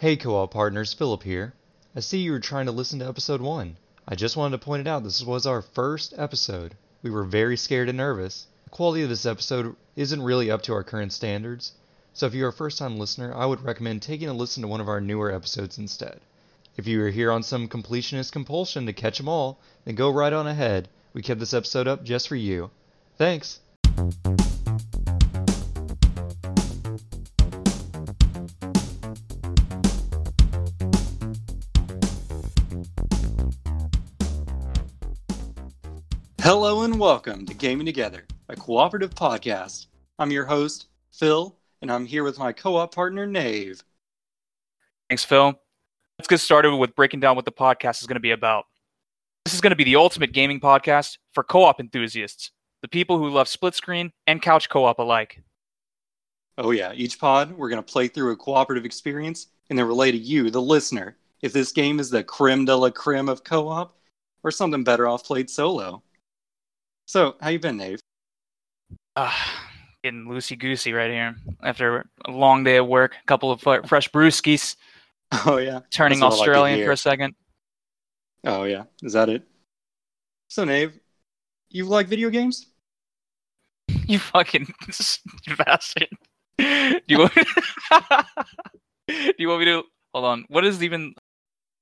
Hey, co op partners, Philip here. I see you were trying to listen to episode 1. I just wanted to point it out this was our first episode. We were very scared and nervous. The quality of this episode isn't really up to our current standards, so if you're a first time listener, I would recommend taking a listen to one of our newer episodes instead. If you are here on some completionist compulsion to catch them all, then go right on ahead. We kept this episode up just for you. Thanks! Hello and welcome to Gaming Together, a cooperative podcast. I'm your host, Phil, and I'm here with my co op partner, Nave. Thanks, Phil. Let's get started with breaking down what the podcast is going to be about. This is going to be the ultimate gaming podcast for co op enthusiasts, the people who love split screen and couch co op alike. Oh, yeah, each pod, we're going to play through a cooperative experience and then relay to you, the listener, if this game is the creme de la creme of co op or something better off played solo. So, how you been, Nave? Uh, getting loosey goosey right here after a long day of work, a couple of fresh brewskis, Oh, yeah. turning That's what like Australian for a second. Oh, yeah. Is that it? So, Nave, you like video games? You fucking bastard. Do you want Do you want me to hold on? What is even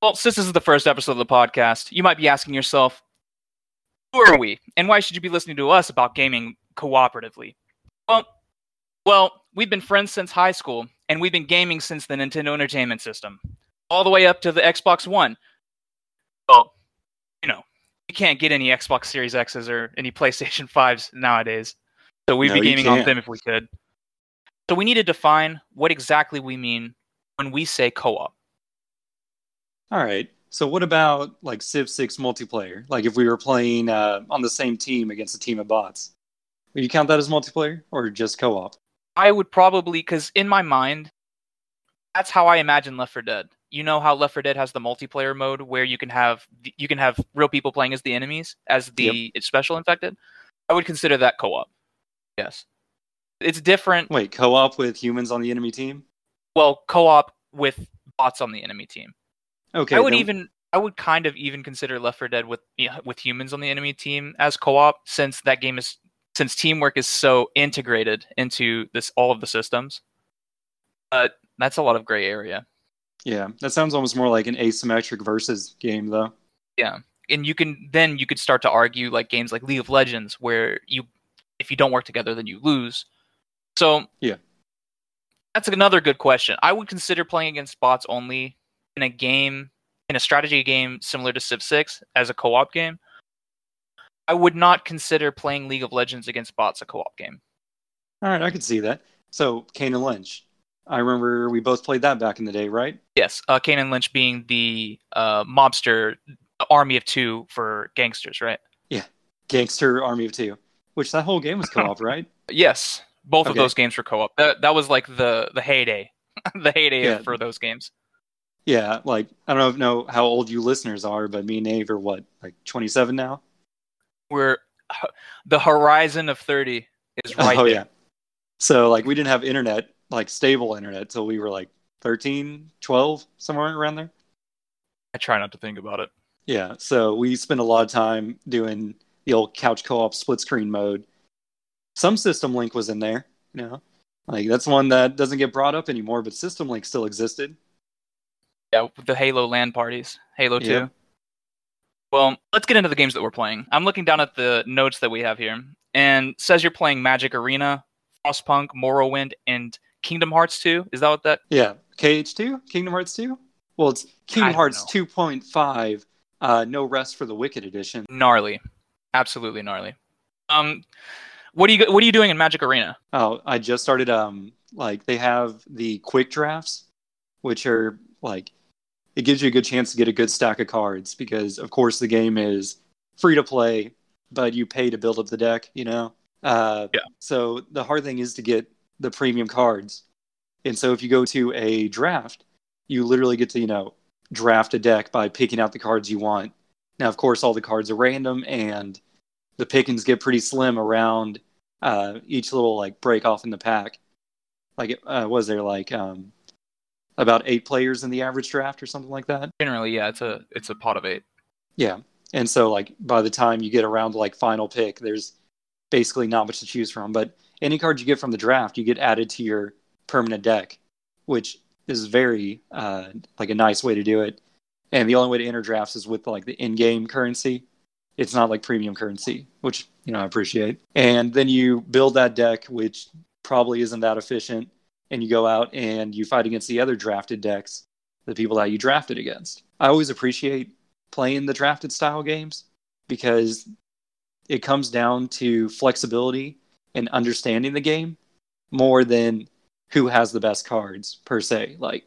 Well, since this is the first episode of the podcast, you might be asking yourself, who are we? And why should you be listening to us about gaming cooperatively? Well, well, we've been friends since high school, and we've been gaming since the Nintendo Entertainment System, all the way up to the Xbox One. Well, you know, you can't get any Xbox Series X's or any PlayStation 5s nowadays. So we'd No, be gaming on them if we could. So we need to define what exactly we mean when we say co-op. All right. So what about like Civ 6 multiplayer? Like if we were playing uh, on the same team against a team of bots. Would you count that as multiplayer or just co-op? I would probably because in my mind, that's how I imagine Left 4 Dead. You know how Left 4 Dead has the multiplayer mode where you can have you can have real people playing as the enemies as the special infected. I would consider that co-op. Yes, it's different. Wait, co-op with humans on the enemy team? Well, co-op with bots on the enemy team. Okay. I would then- even I would kind of even consider Left 4 Dead with with humans on the enemy team as co-op since that game is since teamwork is so integrated into this all of the systems. But that's a lot of gray area. Yeah, that sounds almost more like an asymmetric versus game though. Yeah. And you can then you could start to argue like games like League of Legends where you if you don't work together then you lose. So Yeah. That's another good question. I would consider playing against bots only in a game in a strategy game similar to Civ 6 as a co-op game. I would not consider playing League of Legends against bots a co-op game. All right, I could see that. So Kane and Lynch. I remember we both played that back in the day, right? Yes, uh, Kane and Lynch being the uh, mobster army of two for gangsters, right? Yeah, gangster Army of Two. Which that whole game was co-op, right? Yes, both of those games were co-op. That that was like the the heyday, the heyday Yeah. for those games. Yeah, like I don't know how old you listeners are, but me and Nave are what, like 27 now? We're the horizon of thirty is right oh there. yeah. So like we didn't have internet, like stable internet till we were like 13, 12, somewhere around there. I try not to think about it. Yeah, so we spent a lot of time doing the old couch co-op split screen mode. Some System Link was in there, you know. Like that's one that doesn't get brought up anymore, but System Link still existed. Yeah, the Halo LAN parties, Halo Two. Well, let's get into the games that we're playing. I'm looking down at the notes that we have here, and it says you're playing Magic Arena, Frostpunk, Morrowind, and Kingdom Hearts 2. Is that what that? Yeah, KH2, Kingdom Hearts 2. Well, it's Kingdom Hearts 2.5, uh, No Rest for the Wicked edition. Gnarly, absolutely gnarly. Um, what are you what are you doing in Magic Arena? Oh, I just started. Um, like they have the quick drafts, which are like it gives you a good chance to get a good stack of cards because, of course, the game is free to play, but you pay to build up the deck. You know. Uh, Yeah. So the hard thing is to get the premium cards, and so if you go to a draft, you literally get to you know draft a deck by picking out the cards you want. Now, of course, all the cards are random, and the pickings get pretty slim around uh, each little like break off in the pack. Like, uh, was there like um, about eight players in the average draft or something like that. Generally, yeah, it's a it's a pot of eight. Yeah. And so like by the time you get around to like final pick, there's basically not much to choose from. But any card you get from the draft, you get added to your permanent deck, which is very uh, like a nice way to do it. And the only way to enter drafts is with like the in-game currency. It's not like premium currency, which you know I appreciate. And then you build that deck, which probably isn't that efficient, and you go out and you fight against the other drafted decks, the people that you drafted against. I always appreciate playing the drafted style games because it comes down to flexibility and understanding the game more than who has the best cards per se. Like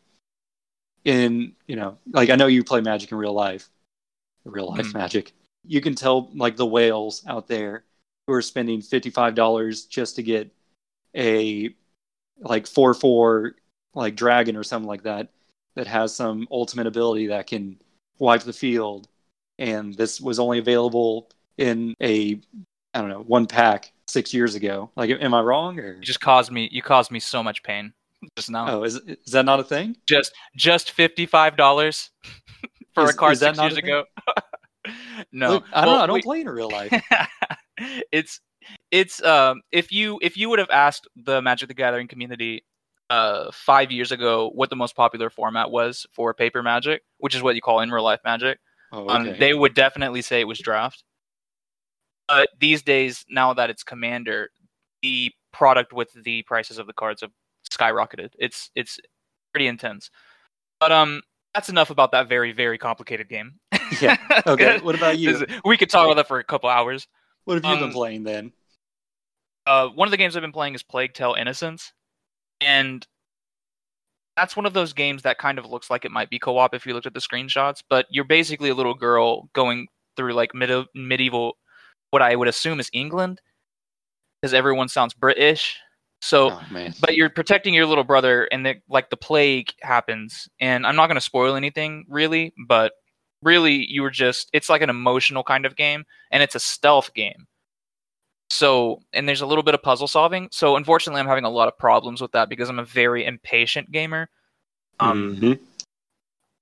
in, you know, like I know you play Magic in real life, real life Mhm. Magic. You can tell like the whales out there who are spending $55 just to get a like 4 4 like dragon or something like that that has some ultimate ability that can wipe the field and this was only available in a I don't know one pack six years ago. Like, am I wrong or? You just caused me you caused me so much pain just now. Oh, is is that not a thing? Just just fifty five dollars for Is- a card six years ago. no, Look, I don't Well, know. I don't wait. play in real life. it's it's um if you if you would have asked the Magic the Gathering community uh five years ago what the most popular format was for paper magic, which is what you call in real life magic, Oh, um, they would definitely say it was draft. But these days, now that it's commander, the product with the prices of the cards have skyrocketed. It's it's pretty intense. But um that's enough about that very, very complicated game. Yeah. Okay. What about you? We could talk about that for a couple hours. What have you been um, playing then? uh, one of the games I've been playing is Plague Tale Innocence, and that's one of those games that kind of looks like it might be co-op if you looked at the screenshots. But you're basically a little girl going through like mid- medieval, what I would assume is England, because everyone sounds British. So Oh but you're protecting your little brother and the, like the plague happens and i'm not going to spoil anything really but really you were just it's like an emotional kind of game and it's a stealth game so and there's a little bit of puzzle solving so unfortunately i'm having a lot of problems with that because i'm a very impatient gamer um Mhm.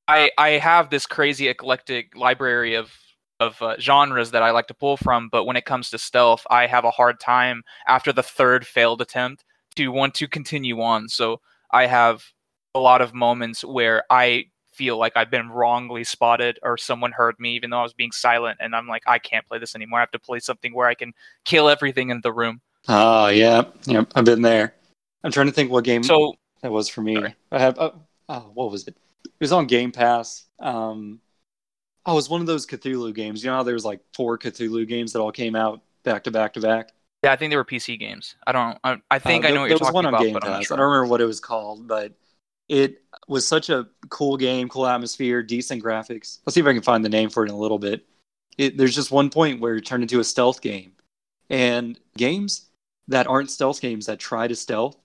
I I have this crazy eclectic library of of uh, genres that I like to pull from, but when it comes to stealth, I have a hard time after the third failed attempt to want to continue on. So I have a lot of moments where I feel like I've been wrongly spotted or someone heard me even though I was being silent and I'm like I can't play this anymore. I have to play something where I can kill everything in the room. Oh yeah. Yep. I've been there. I'm trying to think what game So that was for me. Sorry. I have. Oh, oh, what was it? It was on Game Pass. Um, oh, it was one of those Cthulhu games. You know how there was like four Cthulhu games that all came out back to back to back. yeah, I think they were PC games. I don't I, I think Uh, I know there, what you're was talking one on about, Game but I'm not Pass. sure. I don't remember what it was called, but it was such a cool game, cool atmosphere, decent graphics. I'll see if I can find the name for it in a little bit. It, there's just one point where it turned into a stealth game, and games that aren't stealth games that try to stealth,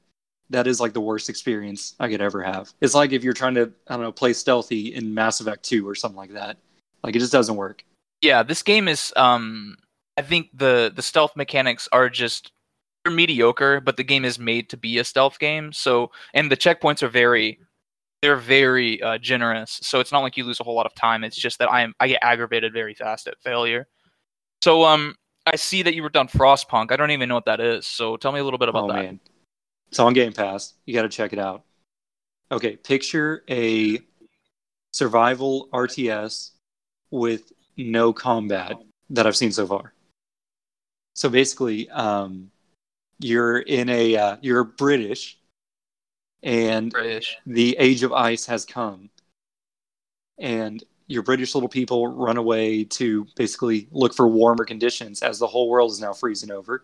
that is like the worst experience I could ever have. It's like if you're trying to, I don't know, play stealthy in Mass Effect 2 or something like that. Like it just doesn't work. yeah this game is um i think the the stealth mechanics are just they're mediocre but the game is made to be a stealth game. So and the checkpoints are very they're very uh, generous. So it's not like you lose a whole lot of time. It's just that i am i get aggravated very fast at failure. So um i see that you were done frostpunk. I don't even know what that is. So tell me a little bit about oh that. man, it's on Game Pass. You got to check it out. Okay, picture a survival RTS with no combat that I've seen so far. So basically, um, you're in a uh, you're British, and british. the age of ice has come. And your british little people run away to basically look for warmer conditions as the whole world is now freezing over.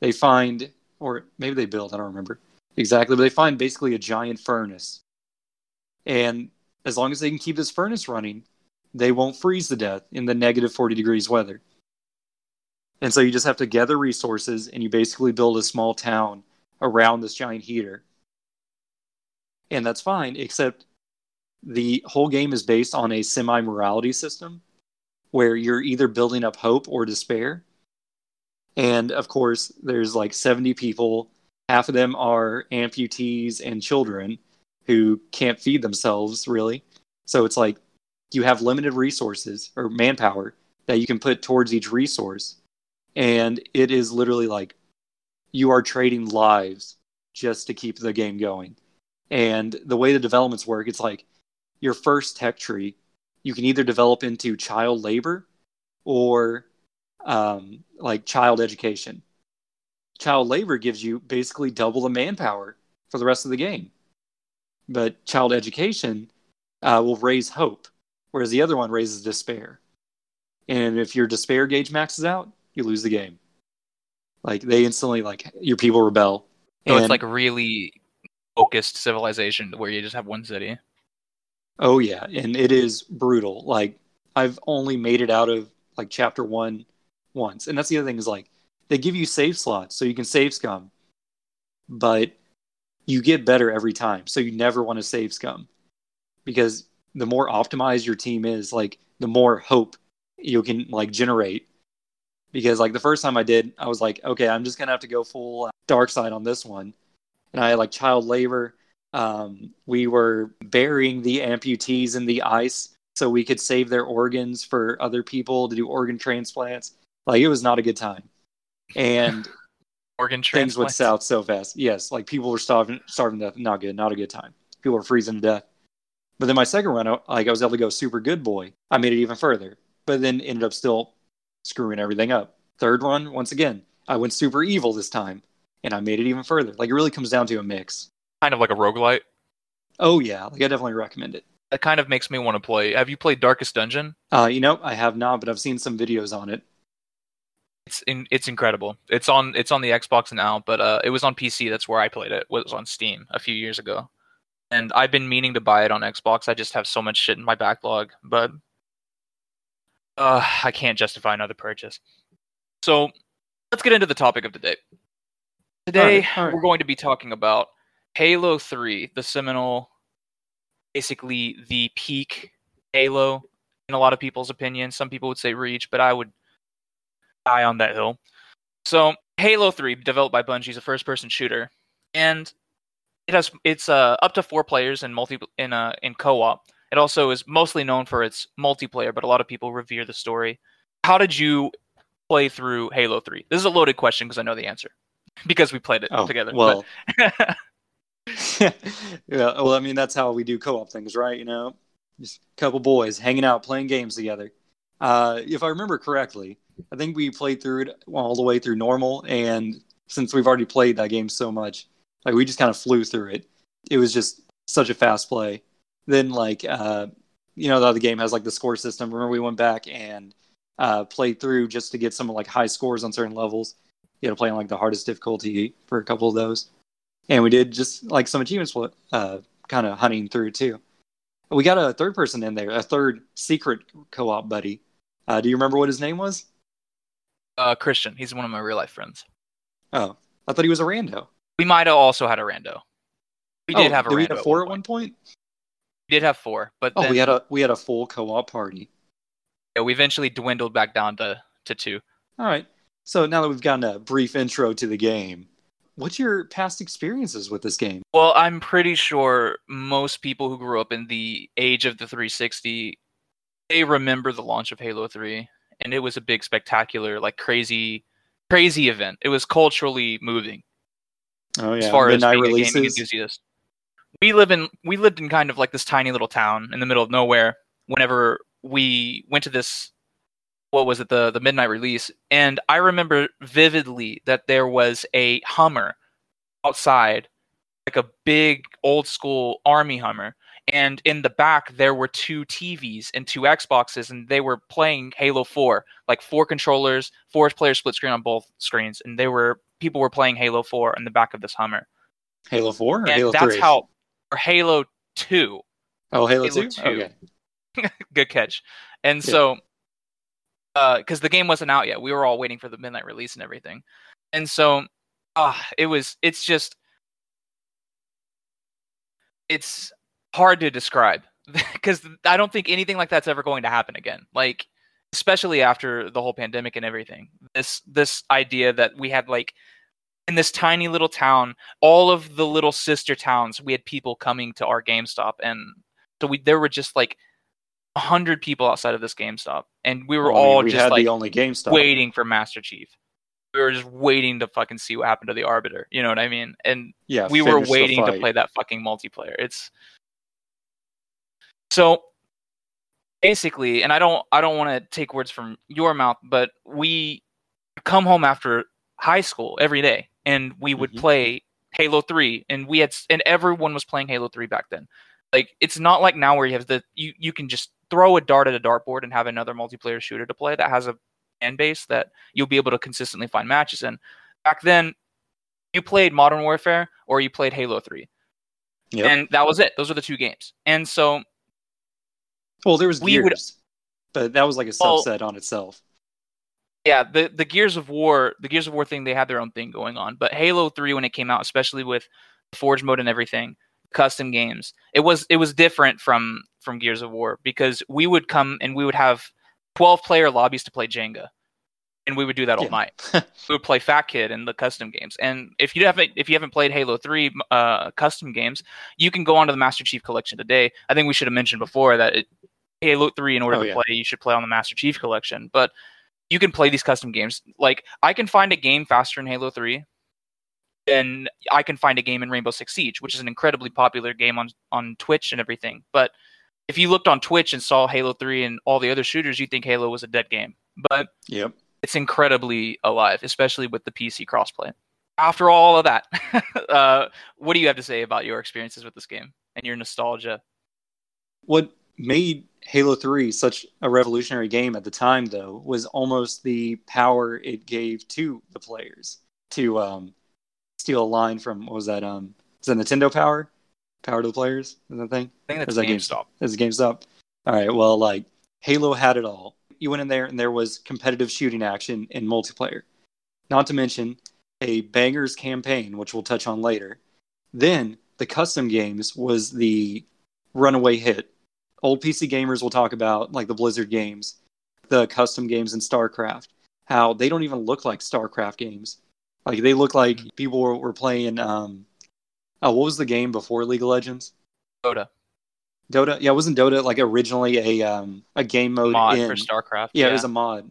They find or maybe they build i don't remember exactly but they find basically a giant furnace. And as long as they can keep this furnace running they won't freeze to death in the negative 40 degrees weather and so you just have to gather resources and you basically build a small town around this giant heater and that's fine except the whole game is based on a semi morality system where you're either building up hope or despair and of course there's like 70 people half of them are amputees and children who can't feed themselves really. So it's like you have limited resources or manpower that you can put towards each resource. And it is literally like you are trading lives just to keep the game going. And the way the developments work, it's like your first tech tree, you can either develop into child labor or um, like child education. Child labor gives you basically double the manpower for the rest of the game. But child education uh, will raise hope, whereas the other one raises despair. And if your despair gauge maxes out, you lose the game. Like they instantly like your people rebel. So and, it's like really focused civilization where you just have one city. oh yeah, and it is brutal. Like I've only made it out of like chapter one once, and that's the other thing is like they give you save slots so you can save scum, but you get better every time, so you never want to save scum because the more optimized your team is, like the more hope you can like generate. Because like the first time I did, I was like, okay, I'm just gonna have to go full dark side on this one, and I had like child labor. Um, we were burying the amputees in the ice so we could save their organs for other people to do organ transplants. Like it was not a good time, and Organ things went south so fast. Yes, like people were starving, starving to death. Not good, not a good time. People were freezing to death. But then my second run, like I was able to go super good boy. I made it even further, but then ended up still screwing everything up. Third run, once again, I went super evil this time, and I made it even further. Like it really comes down to a mix. Kind of like a roguelite. Oh yeah, like I definitely recommend it. That kind of makes me want to play. Have you played Darkest Dungeon? Uh, you know, I have not, but I've seen some videos on it. It's in, it's incredible. It's on it's on the Xbox now, but uh, it was on PC. That's where I played it. It was on Steam a few years ago, and I've been meaning to buy it on Xbox. I just have so much shit in my backlog, but uh, I can't justify another purchase. So let's get into the topic of the day. Today Alright, alright. we're going to be talking about Halo 3, the seminal, basically the peak Halo in a lot of people's opinion. Some people would say Reach, but I would die on that hill. So Halo 3, developed by Bungie, is a first-person shooter, and it has it's uh, up to four players in multi in uh, in co-op. It also is mostly known for its multiplayer, but a lot of people revere the story. How did you play through Halo 3? This is a loaded question because I know the answer because we played it Oh, together. well, yeah. Well, I mean, that's how we do co-op things, right? You know, just a couple boys hanging out, playing games together. Uh, if I remember correctly, I think we played through it all the way through normal, and since we've already played that game so much, like we just kind of flew through it. It was just such a fast play. Then, like, uh, you know, the other game has like the score system. Remember, we went back and uh, played through just to get some like high scores on certain levels. You had to play on like the hardest difficulty for a couple of those and we did just like some achievements uh, kind of hunting through too we got a third person in there a third secret co-op buddy uh, do you remember what his name was uh, Christian, he's one of my real life friends. oh i thought he was a rando We might have also had a rando. We did Oh, have a did we rando. have four at one point. Did have four, but oh then we had a we had a full co-op party yeah, we eventually dwindled back down to, to two. all right so now that we've gotten a brief intro to the game what's your past experiences with this game Well, I'm pretty sure most people who grew up in the age of the 360, they remember the launch of Halo 3, and it was a big, spectacular, like crazy, crazy event. It was culturally moving oh yeah as far as midnight being a gaming enthusiast. We live in we lived in kind of like this tiny little town in the middle of nowhere. Whenever we went to this, what was it the the midnight release? And I remember vividly that there was a Hummer outside, like a big old school army Hummer. And in the back, there were two TVs and two Xboxes, and they were playing Halo 4, like four controllers, four player split screen on both screens, and they were people were playing Halo 4 in the back of this Hummer. halo 4 or And halo that's 3 how Halo 2. oh halo, Halo 2 2. okay Good catch. And Yeah. so uh cuz the game wasn't out yet. We were all waiting for the midnight release and everything. And so uh it was it's just it's hard to describe because I don't think anything like that's ever going to happen again. Like especially after the whole pandemic and everything. This this idea that we had like in this tiny little town, all of the little sister towns, we had people coming to our GameStop, and so we there were just like a hundred people outside of this GameStop, and we were Well, all we just like the only GameStop. waiting for Master Chief. We were just waiting to fucking see what happened to the Arbiter. You know what I mean? And Yeah, we were waiting to play that fucking multiplayer. It's so basically, and I don't I don't want to take words from your mouth, but we come home after high school every day and we would Mhm. play Halo 3 and we had and everyone was playing Halo 3 back then. Like it's not like now where you have the you you can just throw a dart at a dartboard and have another multiplayer shooter to play that has a fan base that you'll be able to consistently find matches in. Back then, you played Modern Warfare or you played Halo 3. Yep. And that was it. Those were the two games. And so well, there was we would- but that was like a Well- subset on itself. Yeah, the the Gears of War, the Gears of War thing, they had their own thing going on. But Halo 3 when it came out, especially with the Forge mode and everything, custom games, it was it was different from from Gears of War because we would come and we would have 12 player lobbies to play Jenga. And we would do that all Yeah. night. we would play Fat Kid and the custom games. And if you haven't if you haven't played Halo 3 uh, custom games, you can go onto the Master Chief Collection today. I think we should have mentioned before that it, Halo 3 in order Oh, to yeah. play, you should play on the Master Chief Collection. But you can play these custom games. Like I can find a game faster in Halo 3 than I can find a game in Rainbow Six Siege, which is an incredibly popular game on on Twitch and everything. But if you looked on Twitch and saw Halo 3 and all the other shooters, you'd think Halo was a dead game. But Yep. it's incredibly alive, especially with the PC crossplay. After all of that, uh, what do you have to say about your experiences with this game and your nostalgia? What made Halo 3 such a revolutionary game at the time, though, was almost the power it gave to the players to um, steal a line from, what was that? Um, is that Nintendo Power? Power to the players? Is that thing? I think Is that's that GameStop. Is it GameStop? All right. Well, like Halo had it all. You went in there and there was competitive shooting action in multiplayer. Not to mention a bangers campaign, which we'll touch on later. Then the custom games was the runaway hit. Old PC gamers will talk about like the Blizzard games, the custom games in StarCraft, how they don't even look like StarCraft games. Like they look like people were, were playing. Um, oh, what was the game before League of Legends? Dota Dota, yeah, wasn't Dota like originally a um a game mode mod in? for StarCraft. yeah, it was a mod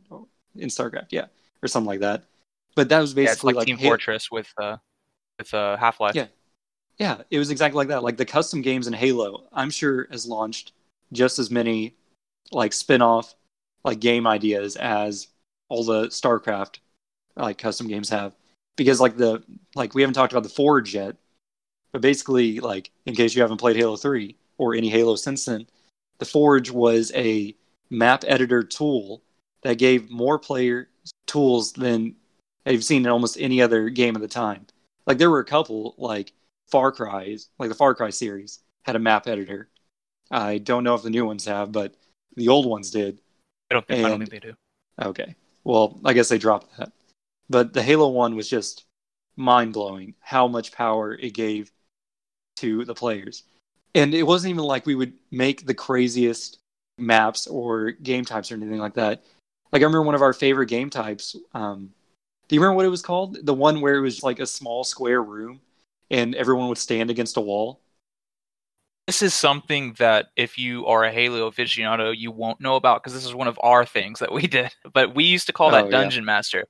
in StarCraft, yeah, or something like that. But that was yeah, it's basically like, Team Halo- Fortress with uh, with uh, Half Life. Yeah. Yeah, it was exactly like that. Like the custom games in Halo, I'm sure has launched just as many like spin-off like game ideas as all the StarCraft like custom games have. Because like the like we haven't talked about the Forge yet, but basically like in case you haven't played Halo 3 or any Halo since then, the Forge was a map editor tool that gave more player tools than I've seen in almost any other game at the time. Like there were a couple like Far Cry's, like the Far Cry series had a map editor. I don't know if the new ones have, but the old ones did. I don't think I don't think they do. Okay. Well, I guess they dropped that. But the Halo one was just mind blowing how much power it gave to the players. And it wasn't even like we would make the craziest maps or game types or anything like that. Like I remember one of our favorite game types. Um, do you remember what it was called? The one where it was like a small square room and everyone would stand against a wall. This is something that if you are a Halo aficionado, you won't know about because this is one of our things that we did. But we used to call Oh, that yeah. Dungeon Master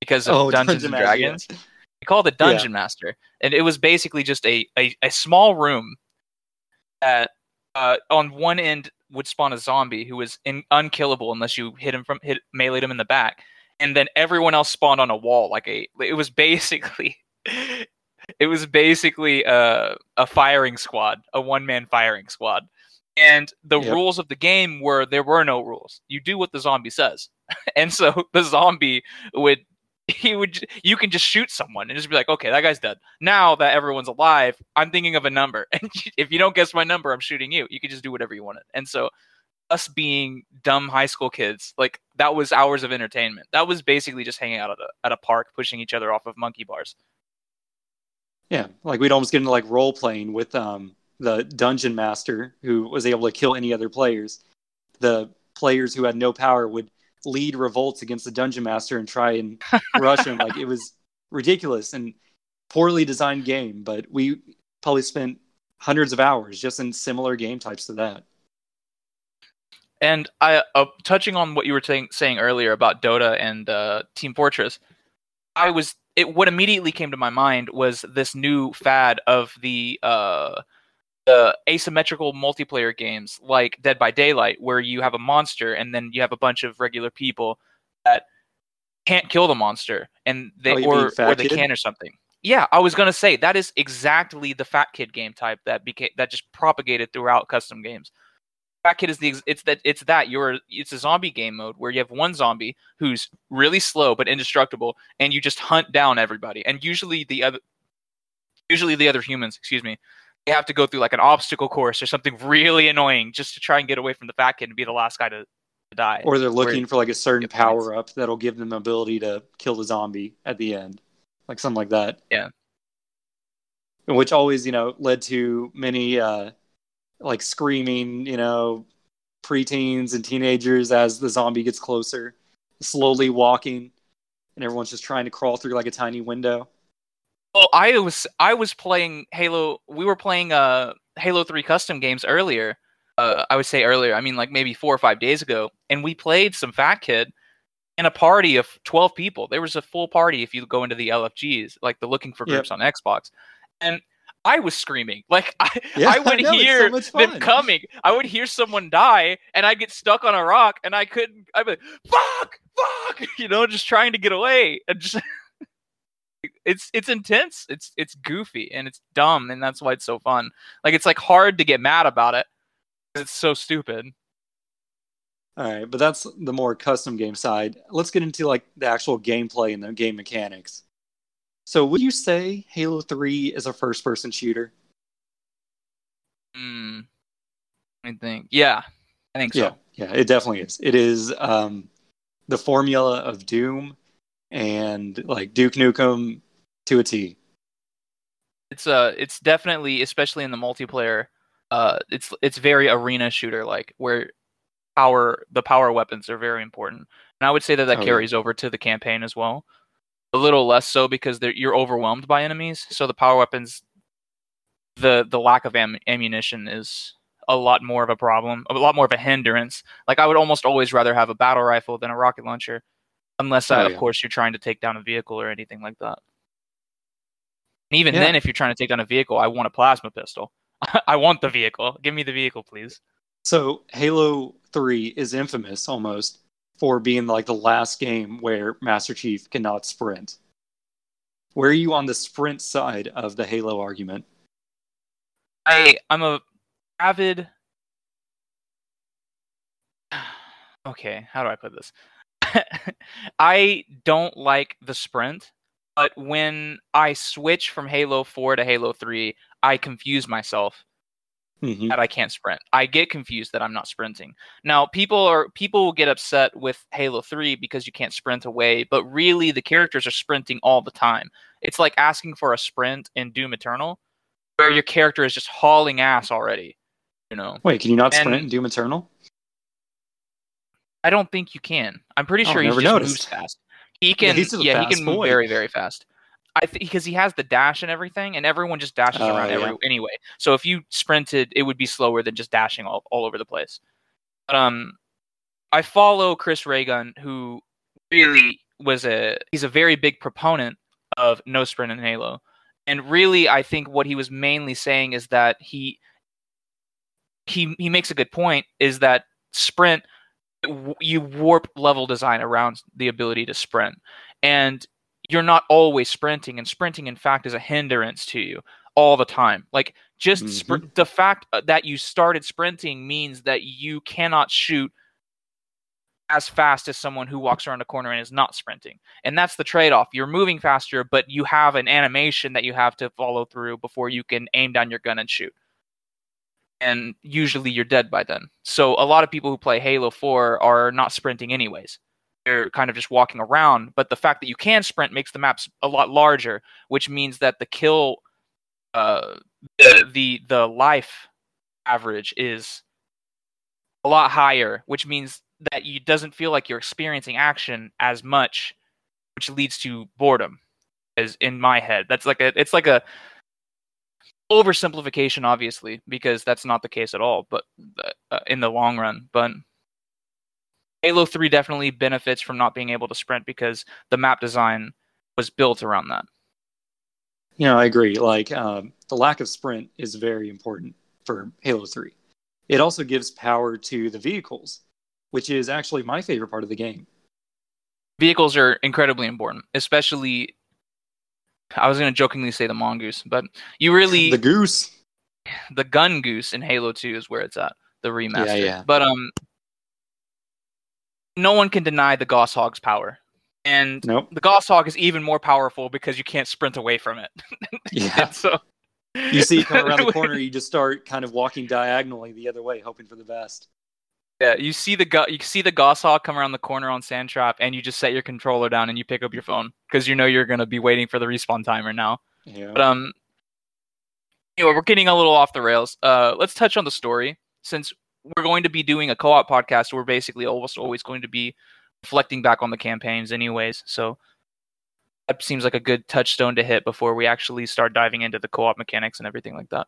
because of Oh, Dungeons Dungeon and Master, yeah. Dragons. We called it Dungeon Master, and it was basically just a, a, a small room that uh, on one end would spawn a zombie who was in, unkillable unless you hit him from hit meleeed him in the back, and then everyone else spawned on a wall like a. It was basically. It was basically a, a firing squad, a one man firing squad. And the Yep. rules of the game were there were no rules. You do what the zombie says. and so the zombie would he would you can just shoot someone and just be like okay that guy's dead now that everyone's alive i'm thinking of a number and if you don't guess my number i'm shooting you you can just do whatever you wanted and so us being dumb high school kids like that was hours of entertainment that was basically just hanging out at a, at a park pushing each other off of monkey bars Yeah, like we'd almost get into like role playing with um the dungeon master who was able to kill any other players. The players who had no power would lead revolts against the dungeon master and try and rush him. Like it was ridiculous and poorly designed game, but we probably spent hundreds of hours just in similar game types to that. And I, uh, touching on what you were saying, saying earlier about Dota and uh, Team Fortress, I was it. What immediately came to my mind was this new fad of the uh, the asymmetrical multiplayer games like Dead by Daylight, where you have a monster and then you have a bunch of regular people that can't kill the monster, and they Oh, or or they Kid? can or something. Yeah, I was gonna say that is exactly the Fat Kid game type that became that just propagated throughout custom games. Fat Kid is the it's that it's that you're it's a zombie game mode where you have one zombie who's really slow but indestructible, and you just hunt down everybody, and usually the other usually the other humans, excuse me, they have to go through like an obstacle course or something really annoying just to try and get away from the Fat Kid and be the last guy to, to die. Or they're looking for like a certain get points. power up that'll give them the ability to kill the zombie at the end, like something like that. Yeah. Which always, you know, led to many uh, like screaming, you know, preteens and teenagers as the zombie gets closer, slowly walking, and everyone's just trying to crawl through like a tiny window. Oh, I was I was playing Halo. We were playing uh Halo Three custom games earlier. Uh, I would say earlier. I mean, like maybe four or five days ago, and we played some Fat Kid in a party of twelve people. There was a full party if you go into the LFGs, like the looking for Yep. groups on Xbox, and I was screaming like I Yeah, I would know, it's so hear them coming. I would hear someone die, and I'd get stuck on a rock, and I couldn't. I'd be like, "Fuck, fuck," you know, just trying to get away, and just it's it's intense. It's it's goofy and it's dumb, and that's why it's so fun. Like it's like hard to get mad about it. It's so stupid. All right, but that's the more custom game side. Let's get into like the actual gameplay and the game mechanics. So, would you say Halo 3 is a first person shooter? Hmm. I think, yeah, I think so. Yeah, yeah, it definitely is. It is um, the formula of Doom and like Duke Nukem to a T. It's uh, it's definitely, especially in the multiplayer, uh, it's it's very arena shooter like where power the power weapons are very important, and I would say that that Oh, yeah. carries over to the campaign as well. A little less so because they're, you're overwhelmed by enemies, so the power weapons, the the lack of am- ammunition is a lot more of a problem, a lot more of a hindrance. Like I would almost always rather have a battle rifle than a rocket launcher, unless uh, Oh, of yeah. course you're trying to take down a vehicle or anything like that. And even Yeah. then, if you're trying to take down a vehicle, I want a plasma pistol. I want the vehicle. Give me the vehicle, please. So, Halo 3 is infamous almost for being like the last game where Master Chief cannot sprint. Where are you on the sprint side of the Halo argument? I I'm a avid. Okay, how do I put this? I don't like the sprint, but when I switch from Halo 4 to Halo 3, I confuse myself Mhm. that I can't sprint. I get confused that I'm not sprinting. Now, people are people will get upset with Halo 3 because you can't sprint away, but really the characters are sprinting all the time. It's like asking for a sprint in Doom Eternal where your character is just hauling ass already, you know. Wait, can you not sprint And- in Doom Eternal? I don't think you can. I'm pretty Oh, sure he never just noticed. moves fast. He can a yeah, he can move boy. very very fast. I think because he has the dash and everything, and everyone just dashes Oh, around yeah. every, anyway. So if you sprinted, it would be slower than just dashing all, all over the place. But um, I follow Chris Raygun, who really was a he's a very big proponent of no sprint in Halo, and really I think what he was mainly saying is that he he he makes a good point is that sprint you warp level design around the ability to sprint and you're not always sprinting and sprinting in fact is a hindrance to you all the time. Like just spr- the fact uh, that you started sprinting means that you cannot shoot as fast as someone who walks around a corner and is not sprinting. And that's the trade-off. You're moving faster but you have an animation that you have to follow through before you can aim down your gun and shoot. And usually you're dead by then. So a lot of people who play Halo 4 are not sprinting anyways. They're kind of just walking around, but the fact that you can sprint makes the maps a lot larger, which means that the kill uh the the, the life average is a lot higher, which means that you doesn't feel like you're experiencing action as much, which leads to boredom. Is in my head. That's like a. It's like a oversimplification, obviously, because that's not the case at all. But uh, in the long run, but Halo 3 definitely benefits from not being able to sprint because the map design was built around that. You know, I agree. Like um, the lack of sprint is very important for Halo 3. It also gives power to the vehicles, which is actually my favorite part of the game. Vehicles are incredibly important, especially. I was going to jokingly say the mongoose, but you really The goose. the Gungoose in Halo 2 is where it's at, the remaster. Yeah, yeah. But um no one can deny the Gauss Hog's power. And Nope. the Gauss Hog is even more powerful because you can't sprint away from it. Yeah. So You see it come around the corner, you just start kind of walking diagonally the other way, hoping for the best. Yeah, you see the go- you see the Gosshog come around the corner on Sandtrap, and you just set your controller down and you pick up your phone because you know you're gonna be waiting for the respawn timer now. Yeah. But um, anyway, we're getting a little off the rails. Uh, let's touch on the story since we're going to be doing a co-op podcast. We're basically almost always going to be reflecting back on the campaigns, anyways. So that seems like a good touchstone to hit before we actually start diving into the co-op mechanics and everything like that.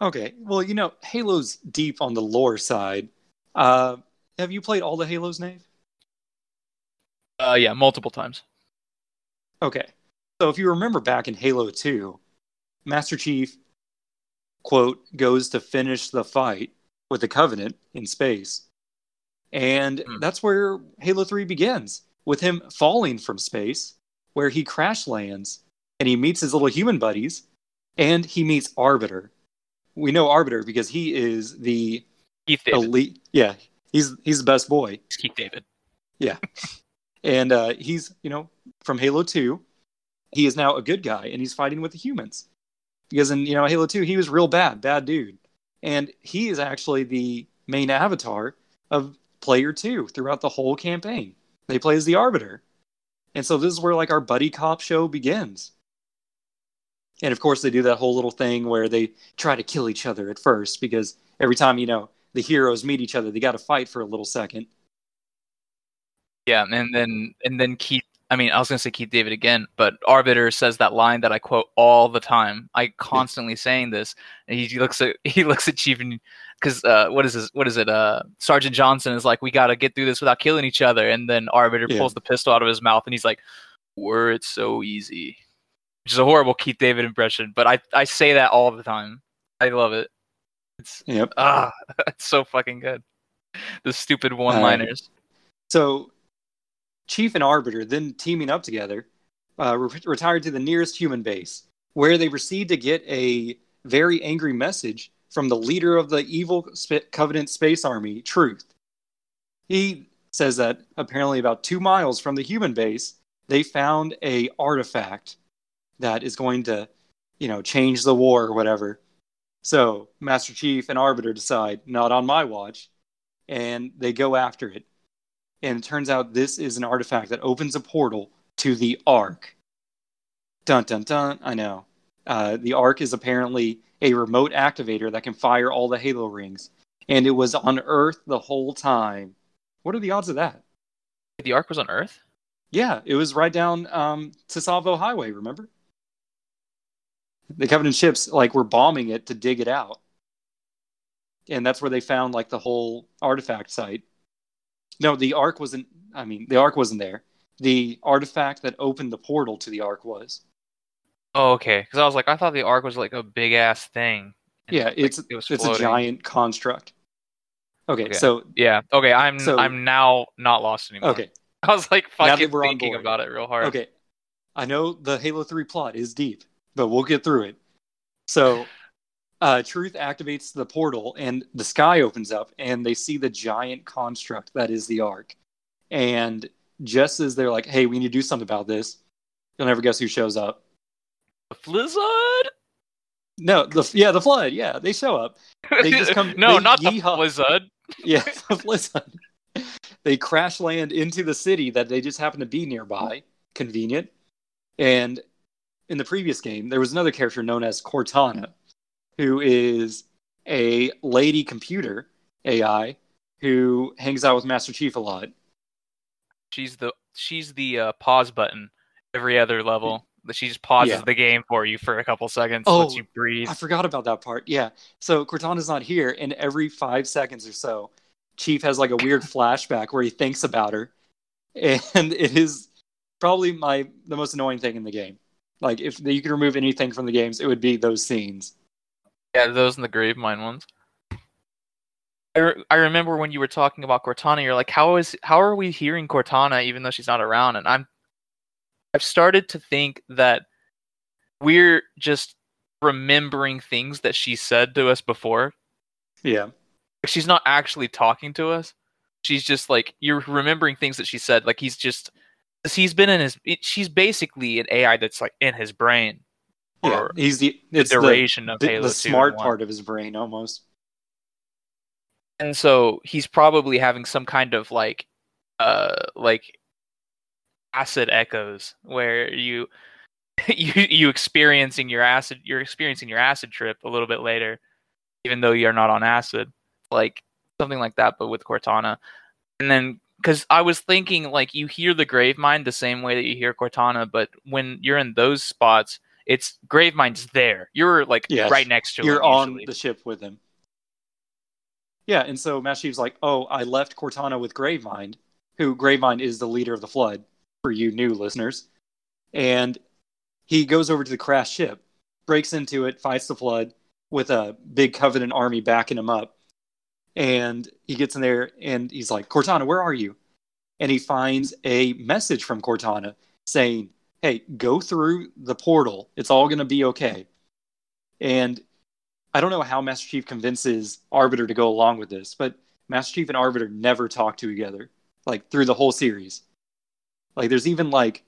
Okay. Well, you know, Halo's deep on the lore side. Uh, have you played all the Halos, Nave? Uh, yeah, multiple times. Okay. So if you remember back in Halo 2, Master Chief, quote, goes to finish the fight with the Covenant in space. And Hmm. that's where Halo 3 begins, with him falling from space, where he crash lands and he meets his little human buddies and he meets Arbiter. We know Arbiter because he is the Keith David. elite. Yeah, he's he's the best boy. It's Keith David. Yeah, and uh, he's you know from Halo Two. He is now a good guy, and he's fighting with the humans because in you know Halo Two he was real bad, bad dude, and he is actually the main avatar of Player Two throughout the whole campaign. They play as the Arbiter, and so this is where like our buddy cop show begins. And of course, they do that whole little thing where they try to kill each other at first because every time you know the heroes meet each other, they got to fight for a little second. Yeah, and then and then Keith. I mean, I was gonna say Keith David again, but Arbiter says that line that I quote all the time. I constantly saying this, and he looks at he looks at Chief and because uh, what is this? What is it? Uh, Sergeant Johnson is like, we got to get through this without killing each other, and then Arbiter Yeah. pulls the pistol out of his mouth, and he's like, "Were it so easy," which is a horrible Keith David impression, but I I say that all the time. I love it. It's Yep. ah, it's so fucking good. The stupid one-liners. So, Chief and Arbiter then teaming up together, uh, re- retired to the nearest human base, where they proceed to get a very angry message from the leader of the evil Sp- Covenant Space Army, Truth. He says that apparently about two miles from the human base, they found a artifact that is going to, you know, change the war or whatever. So Master Chief and Arbiter decide, not on my watch, and they go after it and it turns out this is an artifact that opens a portal to the Ark. Dun dun dun! I know. Uh, the Ark is apparently a remote activator that can fire all the Halo rings, and it was on Earth the whole time. What are the odds of that? The Ark was on Earth. Yeah, it was right down um, Tsavo Highway. Remember? The Covenant ships like were bombing it to dig it out, and that's where they found like the whole artifact site. No, the Ark wasn't. I mean, the Ark wasn't there. The artifact that opened the portal to the Ark was. Oh, okay. Because I was like, I thought the Ark was like a big ass thing. Yeah, like, it's it was it's a giant construct. Okay, Okay. so Yeah. Okay. I'm So- I'm now not lost anymore. okay, I was like fucking we're thinking board. about it real hard. Okay. I know the Halo 3 plot is deep, but we'll get through it. So, uh, Truth activates the portal, and the sky opens up, and they see the giant construct that is the Ark. And just as they're like, hey, we need to do something about this, you'll never guess who shows up. The Blizzard. No, the yeah, the Flood. Yeah, they show up. They just come- no, not the yeehaw. Blizzard. Yeah, the Blizzard. They crash land into the city that they just happen to be nearby. Convenient. And in the previous game, there was another character known as Cortana, who is a lady computer AI who hangs out with Master Chief a lot. She's the she's the uh, pause button every other level She just pauses Yeah. the game for you for a couple seconds, Oh, lets you breathe. I forgot about that part. Yeah. So Cortana's not here, and every five seconds or so, Chief has like a weird flashback where he thinks about her, and it is probably my the most annoying thing in the game. Like if you could remove anything from the games, it would be those scenes. Yeah, those in the Gravemind ones. I, re- I remember when you were talking about Cortana, you're like, how is how are we hearing Cortana even though she's not around? And I'm I've started to think that we're just remembering things that she said to us before. Yeah. Like, She's not actually talking to us. She's just like you're remembering things that she said. Like he's just he's been in his. It, she's basically an AI that's like in his brain. Yeah. He's the it's the, duration of the, Halo the 2 smart part of his brain almost. and so he's probably having some kind of like uh like acid echoes where you you you experiencing your acid you're experiencing your acid trip a little bit later even though you're not on acid like something like that but with cortana and then because i was thinking like you hear the Gravemind the same way that you hear cortana but when you're in those spots it's gravemind's there you're like Yes. right next to him. You're on usually. the ship with him. Yeah, and so Master Chief's like, "Oh, I left Cortana with Gravemind, who Gravemind is the leader of the Flood for you new listeners." And he goes over to the crashed ship, breaks into it, fights the Flood with a big Covenant army backing him up. And he gets in there and he's like, "Cortana, where are you?" And he finds a message from Cortana saying, "Hey, go through the portal. It's all going to be okay." And I don't know how Master Chief convinces Arbiter to go along with this, but Master Chief and Arbiter never talk to together, like through the whole series. Like, there's even like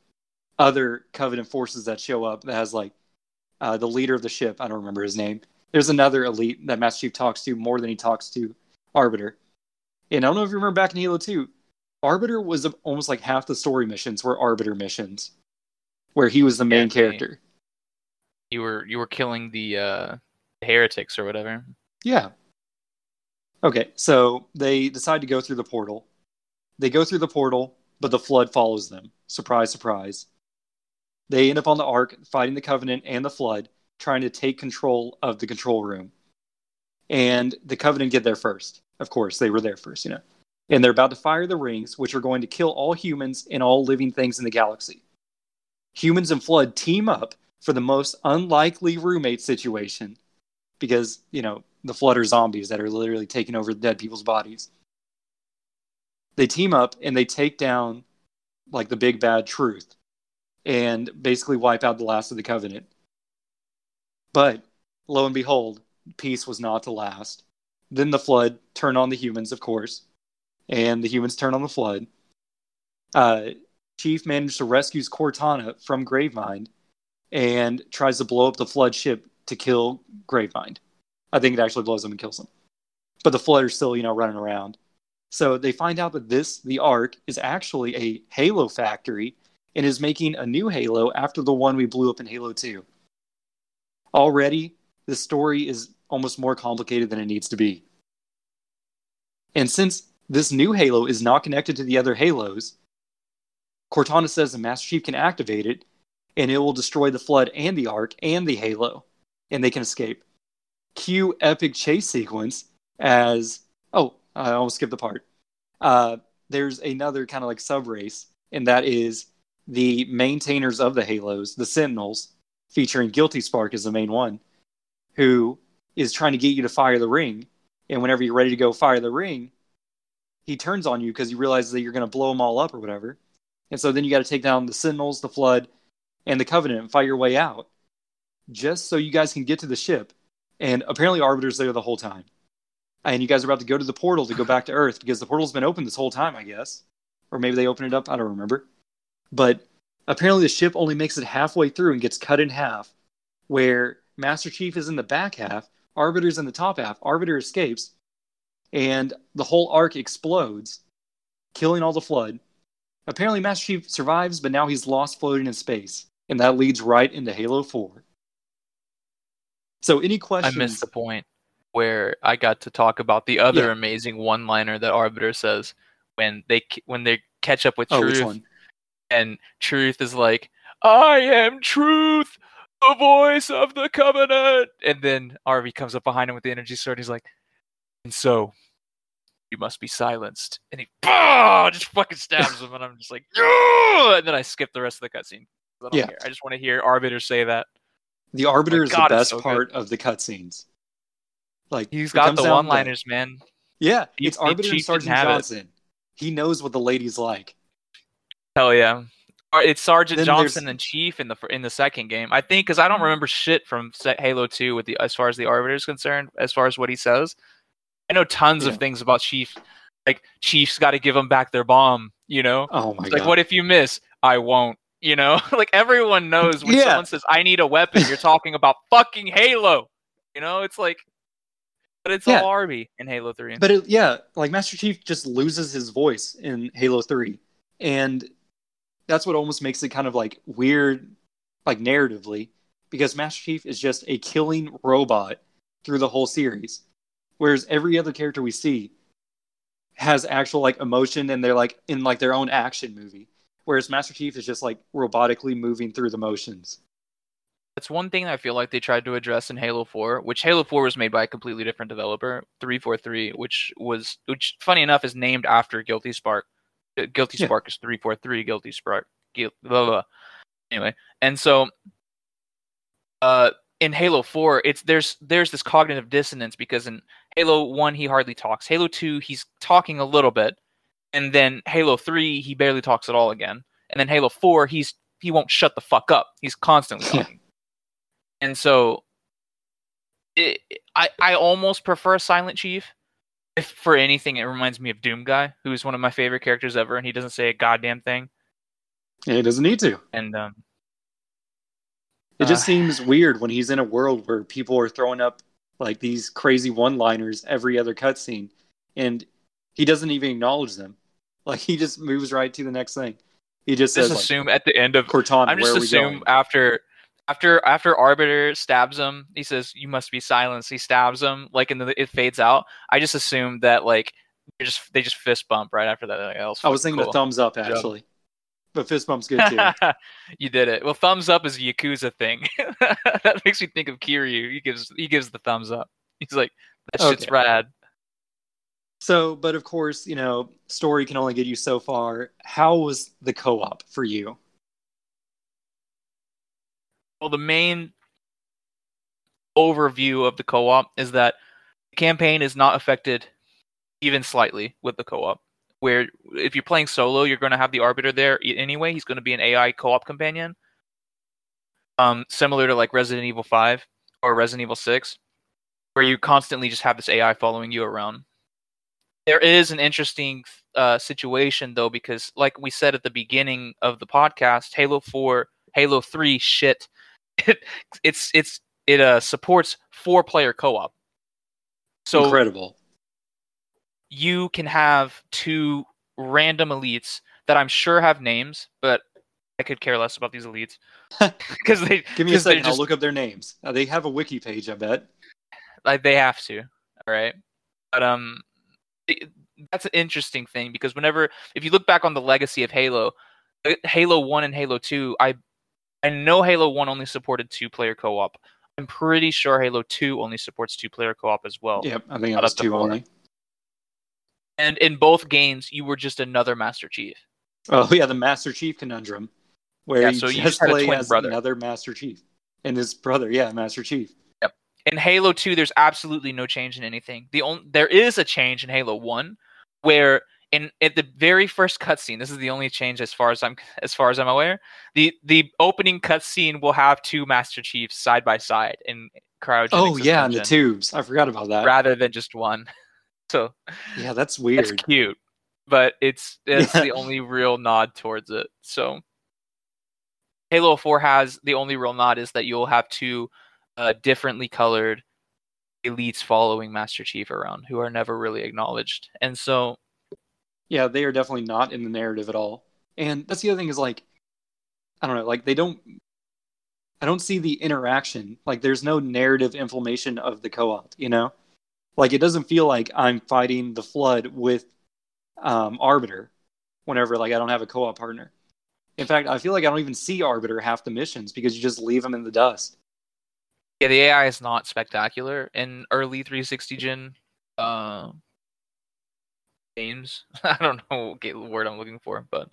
other Covenant forces that show up that has like uh, the leader of the ship. I don't remember his name. There's another elite that Master Chief talks to more than he talks to Arbiter. And I don't know if you remember back in Halo 2, Arbiter was almost like half the story missions were Arbiter missions, where he was the main Yeah, character. you were you were killing the uh heretics or whatever Yeah. Okay, so they decide to go through the portal. They go through the portal, but the flood follows them. Surprise, surprise. They end up on the Ark fighting the Covenant and the Flood, trying to take control of the control room. And the Covenant get there first. Of course, they were there first, you know. And they're about to fire the rings, which are going to kill all humans and all living things in the galaxy. Humans and Flood team up for the most unlikely roommate situation because, you know, the Flood are zombies that are literally taking over dead people's bodies. They team up and they take down like the big bad truth and basically wipe out the last of the covenant. But lo and behold, peace was not to last. Then the flood turned on the humans, of course, and the humans turn on the flood. Uh, Chief manages to rescue Cortana from Gravemind and tries to blow up the flood ship to kill Gravemind. I think it actually blows him and kills him. But the flood are still, you know, running around. So they find out that this, the Ark, is actually a Halo factory and is making a new Halo after the one we blew up in Halo 2. Already, the story is almost more complicated than it needs to be. And since this new Halo is not connected to the other Halos, Cortana says the Master Chief can activate it and it will destroy the Flood and the Ark and the Halo, and they can escape. Cue epic chase sequence as oh, I almost skipped the part. Uh, there's another kind of like sub race, and that is the maintainers of the Halos, the Sentinels, featuring Guilty Spark as the main one, who is trying to get you to fire the ring. And whenever you're ready to go fire the ring, he turns on you because he realizes that you're going to blow them all up or whatever. And so then you got to take down the Sentinels, the Flood, and the Covenant and fight your way out, just so you guys can get to the ship. And apparently, Arbiter's there the whole time. And you guys are about to go to the portal to go back to Earth because the portal's been open this whole time, I guess. Or maybe they open it up. I don't remember. But apparently, the ship only makes it halfway through and gets cut in half, where Master Chief is in the back half, Arbiter's in the top half. Arbiter escapes, and the whole Ark explodes, killing all the Flood. Apparently, Master Chief survives, but now he's lost floating in space. And that leads right into Halo 4. So, any questions? I missed the point where I got to talk about the other Yeah. amazing one-liner that Arbiter says when they when they catch up with Oh, Truth, one? and Truth is like, I am truth, the voice of the covenant. And then Arby comes up behind him with the energy sword. He's like, and so you must be silenced. And he bah, just fucking stabs him. And I'm just like, no! And then I skip the rest of the cutscene. I Yeah. care. I just want to hear Arbiter say that. The Arbiter My is God, the best so part of the cutscenes. Like he's got the one liners, man. Yeah, Chief- it's Arbiter and Sergeant have it. Johnson. He knows what the ladies like. Hell yeah. It's Sergeant Then Johnson there's- and Chief in the in the second game. I think because I don't remember shit from Halo Two with the as far as the Arbiter is concerned, as far as what he says. I know tons Yeah. of things about Chief. Like Chief's got to give them back their bomb. You know, Oh my It's god! like what if you miss? I won't. You know, like everyone knows when Yeah. someone says I need a weapon, you're talking about fucking Halo. You know, it's like, but it's Yeah. all Arby in Halo Three. But it, yeah, like Master Chief just loses his voice in Halo 3. And that's what almost makes it kind of like weird, like narratively, because Master Chief is just a killing robot through the whole series. Whereas every other character we see has actual like emotion and they're like in like their own action movie. Whereas Master Chief is just like robotically moving through the motions. That's one thing that I feel like they tried to address in Halo 4, which Halo 4 was made by a completely different developer, 343, which was which funny enough is named after Guilty Spark. Uh, Guilty Yeah. Spark is 343, Guilty Spark. Guil- blah, blah. Anyway, and so uh in Halo 4, it's there's there's this cognitive dissonance because in Halo 1 he hardly talks. Halo 2 he's talking a little bit. And then Halo 3 he barely talks at all again. And then Halo 4 he's he won't shut the fuck up. He's constantly talking. And so it, I I almost prefer Silent Chief. If for anything it reminds me of Doom Guy, who's one of my favorite characters ever and he doesn't say a goddamn thing. And it doesn't need to. And um It just Uh, seems weird when he's in a world where people are throwing up like these crazy one-liners every other cutscene, and he doesn't even acknowledge them. Like he just moves right to the next thing. He just just says, like, assume at the end of "Cortana, I'm where just are we assume going?" after after after Arbiter stabs him, he says, "You must be silenced." He stabs him, like, and then it fades out. I just assume that like they just they just fist bump right after that. Like, that was I was thinking cool. the thumbs up actually, but fist bump's good too. you did it. Well, thumbs up is a Yakuza thing. that makes me think of Kiryu. He gives he gives the thumbs up. He's like, that shit's Okay. rad. so, but of course, you know, story can only get you so far. How was the co-op for you? Well, the main overview of the co-op is that the campaign is not affected even slightly with the co-op. Where if you're playing solo, you're going to have the arbiter there anyway. He's going to be an AI co-op companion, um, similar to like Resident Evil Five or Resident Evil Six, where you constantly just have this AI following you around. There is an interesting uh, situation though, because like we said at the beginning of the podcast, Halo Four, Halo Three, shit it, it's it's it uh supports four player co-op so Incredible. You can have two random elites that i'm sure have names but i could care less about these elites because they Give me a second. I'll look up their names. Uh, they have a wiki page, I bet. like they have to all right but um it- that's an interesting thing because whenever if you look back on the legacy of halo uh, halo 1 and halo 2 i i know halo 1 only supported two player co-op i'm pretty sure halo 2 only supports two player co-op as well Yep, I think it was two only. And in both games you were just another master chief Oh yeah, the Master Chief conundrum, where Yeah, you so you just just play as brother. another Master Chief, and his brother, yeah, Master Chief. Yep. In Halo 2 there's absolutely no change in anything. The only there is a change in Halo 1 where in at the very first cutscene, this is the only change as far as I'm as far as I'm aware. The the opening cutscene will have two Master Chiefs side by side in cryogenic Oh yeah, in the tubes. I forgot about that. rather than just one. So Yeah, that's that's weird. cute, but it's it's Yeah. the only real nod towards it. So Halo 4 has the only real nod is that you'll have two uh, differently colored elites following Master Chief around who are never really acknowledged. And so Yeah, they are definitely not in the narrative at all. And that's the other thing is like, I don't know, like they don't. I don't see the interaction. Like, there's no narrative inflammation of the co-op. You know, like it doesn't feel like I'm fighting the flood with um, Arbiter. Whenever like I don't have a co-op partner, In fact, I feel like I don't even see Arbiter half the missions because you just leave them in the dust. Yeah, the AI is not spectacular in early 360 gen uh, games. I don't know what word I'm looking for, but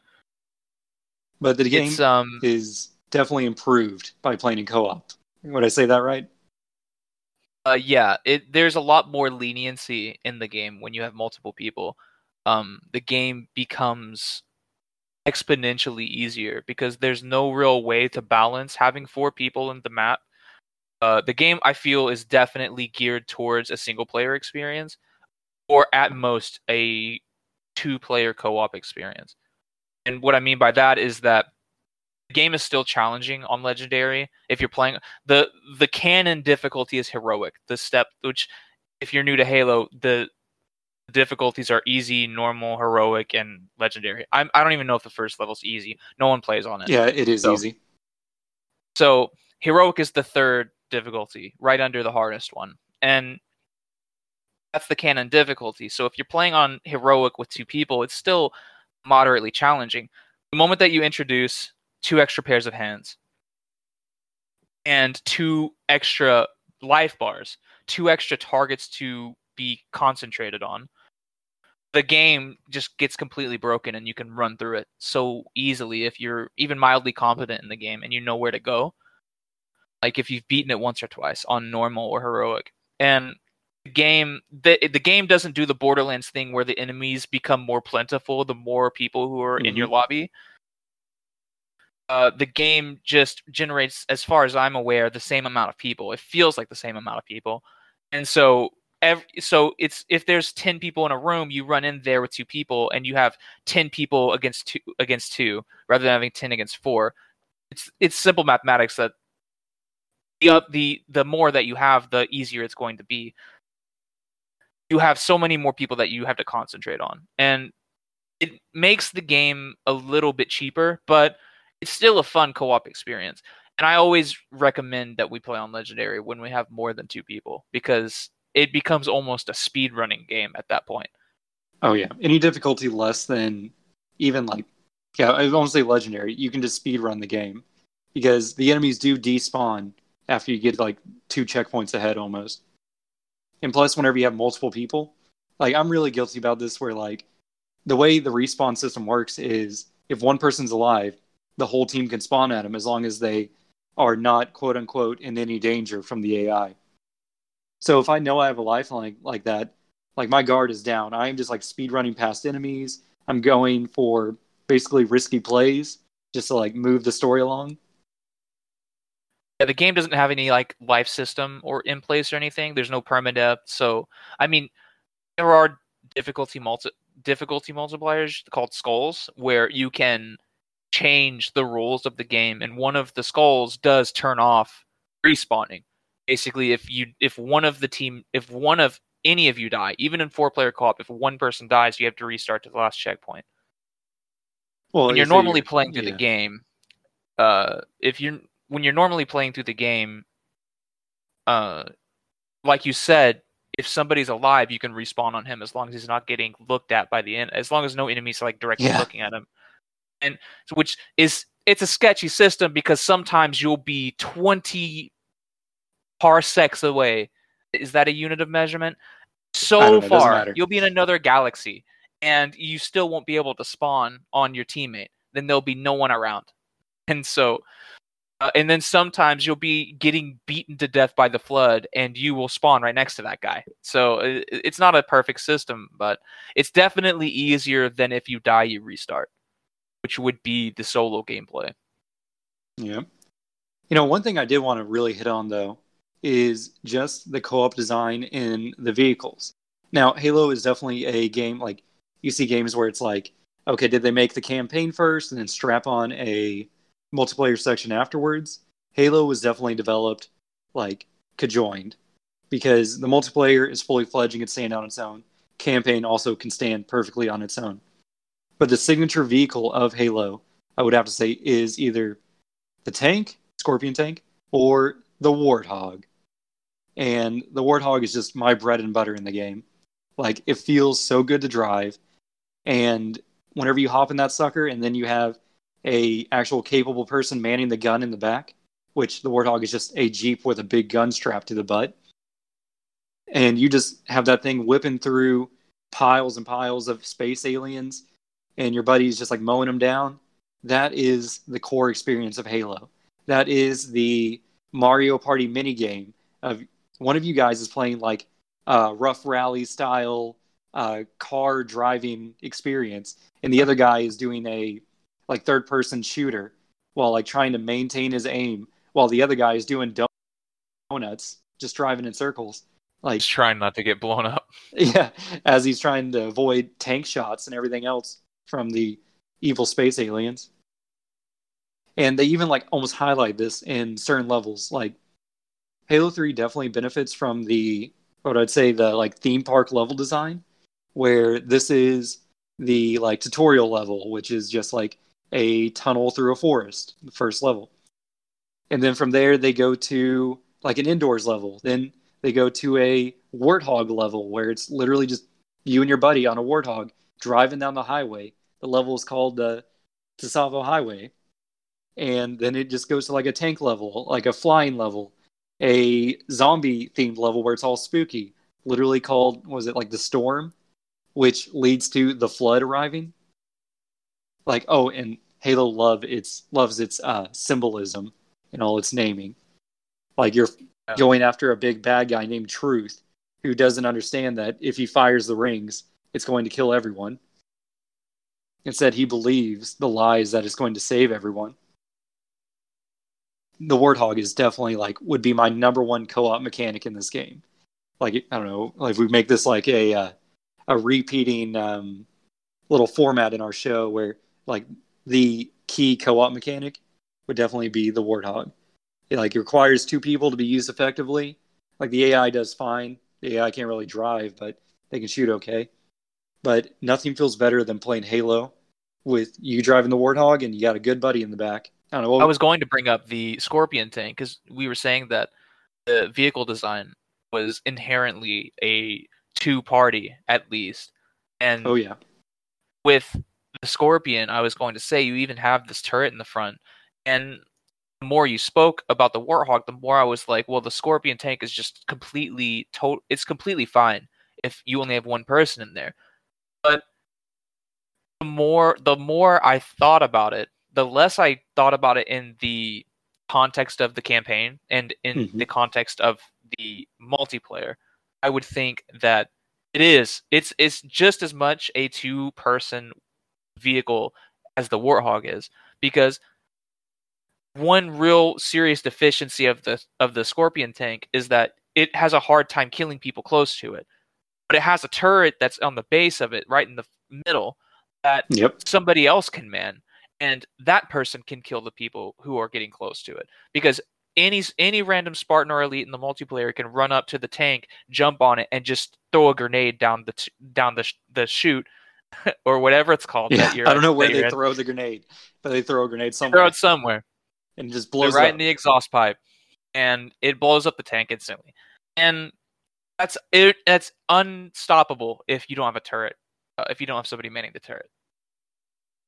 But the game um is definitely improved by playing in co-op. Would I say that right? Uh yeah, it there's a lot more leniency in the game when you have multiple people. Um the game becomes exponentially easier because there's no real way to balance having four people in the map. Uh the game I feel is definitely geared towards a single player experience or at most a two player co-op experience. And what I mean by that is that game is still challenging on legendary if you're playing the the canon difficulty is heroic the step which if you're new to halo the difficulties are easy normal heroic and legendary I'm, i don't even know if the first level's easy no one plays on it Yeah, it is So- easy. so heroic is the third difficulty, right under the hardest one. And that's the canon difficulty. So if you're playing on heroic with two people, it's still moderately challenging. The moment that you introduce two extra pairs of hands and two extra life bars, two extra targets to be concentrated on, the game just gets completely broken and you can run through it so easily if you're even mildly competent in the game and you know where to go. Like if you've beaten it once or twice on normal or heroic. And the game the, the game doesn't do the borderlands thing where the enemies become more plentiful the more people who are in your mm-hmm. lobby uh, the game just generates as far as i'm aware the same amount of people. It feels like the same amount of people. And so ev- so it's if there's 10 people in a room you run in there with two people and you have 10 people against two against two rather than having 10 against four. It's it's simple mathematics that the the the more that you have the easier it's going to be. You have so many more people that you have to concentrate on. And it makes the game a little bit cheaper but it's still a fun co-op experience and i always recommend that we play on legendary when we have more than two people because it becomes almost a speed running game at that point Oh yeah, any difficulty less than even like yeah, I won't say legendary. You can just speed run the game because the enemies do despawn after you get like two checkpoints ahead almost. And plus, whenever you have multiple people, like I'm really guilty about this, where like the way the respawn system works is if one person's alive, the whole team can spawn at them as long as they are not quote unquote in any danger from the AI. So if I know I have a lifeline like that, like my guard is down. I am just like speed running past enemies. I'm going for basically risky plays just to like move the story along. Yeah, the game doesn't have any like life system or in place or anything. There's no permadeath. So I mean, there are difficulty multi difficulty multipliers called skulls where you can change the rules of the game, and one of the skulls does turn off respawning. Basically, if you if one of the team if one of any of you die, even in four player co-op, if one person dies, you have to restart to the last checkpoint Well, when you're normally playing through yeah. the game, uh, if you're when you're normally playing through the game, uh, like you said, if somebody's alive, you can respawn on him as long as he's not getting looked at by the end, as long as no enemies like directly Yeah. looking at him, and which is it's a sketchy system because sometimes you'll be twenty parsecs away. Is that a unit of measurement? So know, far, you'll be in another galaxy, and you still won't be able to spawn on your teammate. Then there'll be no one around, and so, uh, and then sometimes you'll be getting beaten to death by the flood, and you will spawn right next to that guy. So i- i- it's not a perfect system, but it's definitely easier than if you die, you restart, which would be the solo gameplay. Yeah. You know, one thing I did want to really hit on though is just the co-op design in the vehicles. Now, Halo is definitely a game like you see games where it's like, okay, did they make the campaign first and then strap on a multiplayer section afterwards? Halo was definitely developed like conjoined because the multiplayer is fully fledged and stand on its own. Campaign also can stand perfectly on its own. But the signature vehicle of Halo, I would have to say, is either the tank, Scorpion tank, or the Warthog. And the Warthog is just my bread and butter in the game. Like it feels so good to drive, and whenever you hop in that sucker, and then you have a actual capable person manning the gun in the back, which the Warthog is just a Jeep with a big gun strapped to the butt. And you just have that thing whipping through piles and piles of space aliens, and your buddy's just like mowing them down. That is the core experience of Halo. That is the Mario Party mini game of one of you guys is playing like uh, rough rally style uh, car driving experience, and the other guy is doing a like third person shooter while like trying to maintain his aim, while the other guy is doing donuts, just driving in circles. Like Just trying not to get blown up. yeah, as he's trying to avoid tank shots and everything else from the evil space aliens. And they even like almost highlight this in certain levels. Like Halo 3 definitely benefits from the what I'd say the like theme park level design, where this is the like tutorial level, which is just like a tunnel through a forest, the first level. And then from there they go to like an indoors level. Then they go to a warthog level where it's literally just you and your buddy on a warthog driving down the highway. The level is called the Tsavo Highway. And then it just goes to like a tank level, like a flying level, a zombie themed level where it's all spooky, literally called was it like the storm, which leads to the flood arriving. Like oh, and Halo love its loves its uh, symbolism and all its naming. Like you're going after a big bad guy named Truth, who doesn't understand that if he fires the rings, it's going to kill everyone. Instead, he believes the lies that it's going to save everyone. The Warthog is definitely like would be my number one co-op mechanic in this game. Like I don't know, like we make this like a uh, a repeating um, little format in our show where like the key co-op mechanic would definitely be the Warthog. It like requires two people to be used effectively. Like the AI does fine. The AI can't really drive, but they can shoot okay. But nothing feels better than playing Halo with you driving the Warthog and you got a good buddy in the back. I don't know. What, I was going to bring up the Scorpion tank because we were saying that the vehicle design was inherently a two party at least. And oh yeah, with the Scorpion, I was going to say you even have this turret in the front. And the more you spoke about the Warthog, the more I was like, well, the Scorpion tank is just completely to- it's completely fine if you only have one person in there. But the more the more I thought about it, the less I thought about it in the context of the campaign and in Mhm. the context of the multiplayer. I would think that it is it's it's just as much a two person vehicle as the Warthog is because one real serious deficiency of the of the Scorpion tank is that it has a hard time killing people close to it. But it has a turret that's on the base of it, right in the middle, that yep, somebody else can man, and that person can kill the people who are getting close to it. Because any any random Spartan or elite in the multiplayer can run up to the tank, jump on it, and just throw a grenade down the t- down the sh- the chute or whatever it's called. yeah. that you're- I don't know where they throw the grenade, but they throw a grenade somewhere. Throw somewhere it somewhere. and it just They're blows right up. in the exhaust pipe, and it blows up the tank instantly. And that's it. That's unstoppable if you don't have a turret. Uh, if you don't have somebody manning the turret.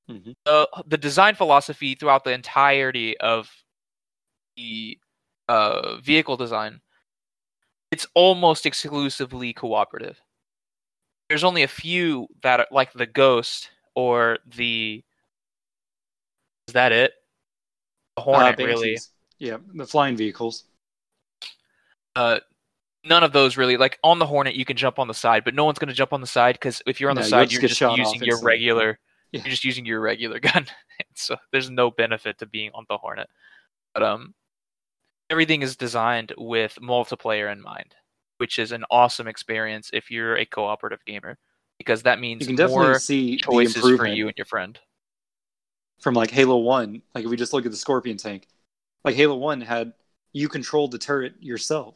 Mhm. The the design philosophy throughout the entirety of the uh, vehicle design, it's almost exclusively cooperative. There's only a few that are like the Ghost or the. Is that it? The Uh, Hornet, really. Yeah, the flying vehicles. uh none of those really like on the hornet you can jump on the side but no one's going to jump on the side because if you're on No, the side just you're just using your regular Yeah. you're just using your regular gun so there's no benefit to being on the hornet but um everything is designed with multiplayer in mind which is an awesome experience if you're a cooperative gamer because that means You can definitely more see choices for you and your friend from like Halo One. Like if we just look at the Scorpion tank, like Halo One had you controlled the turret yourself,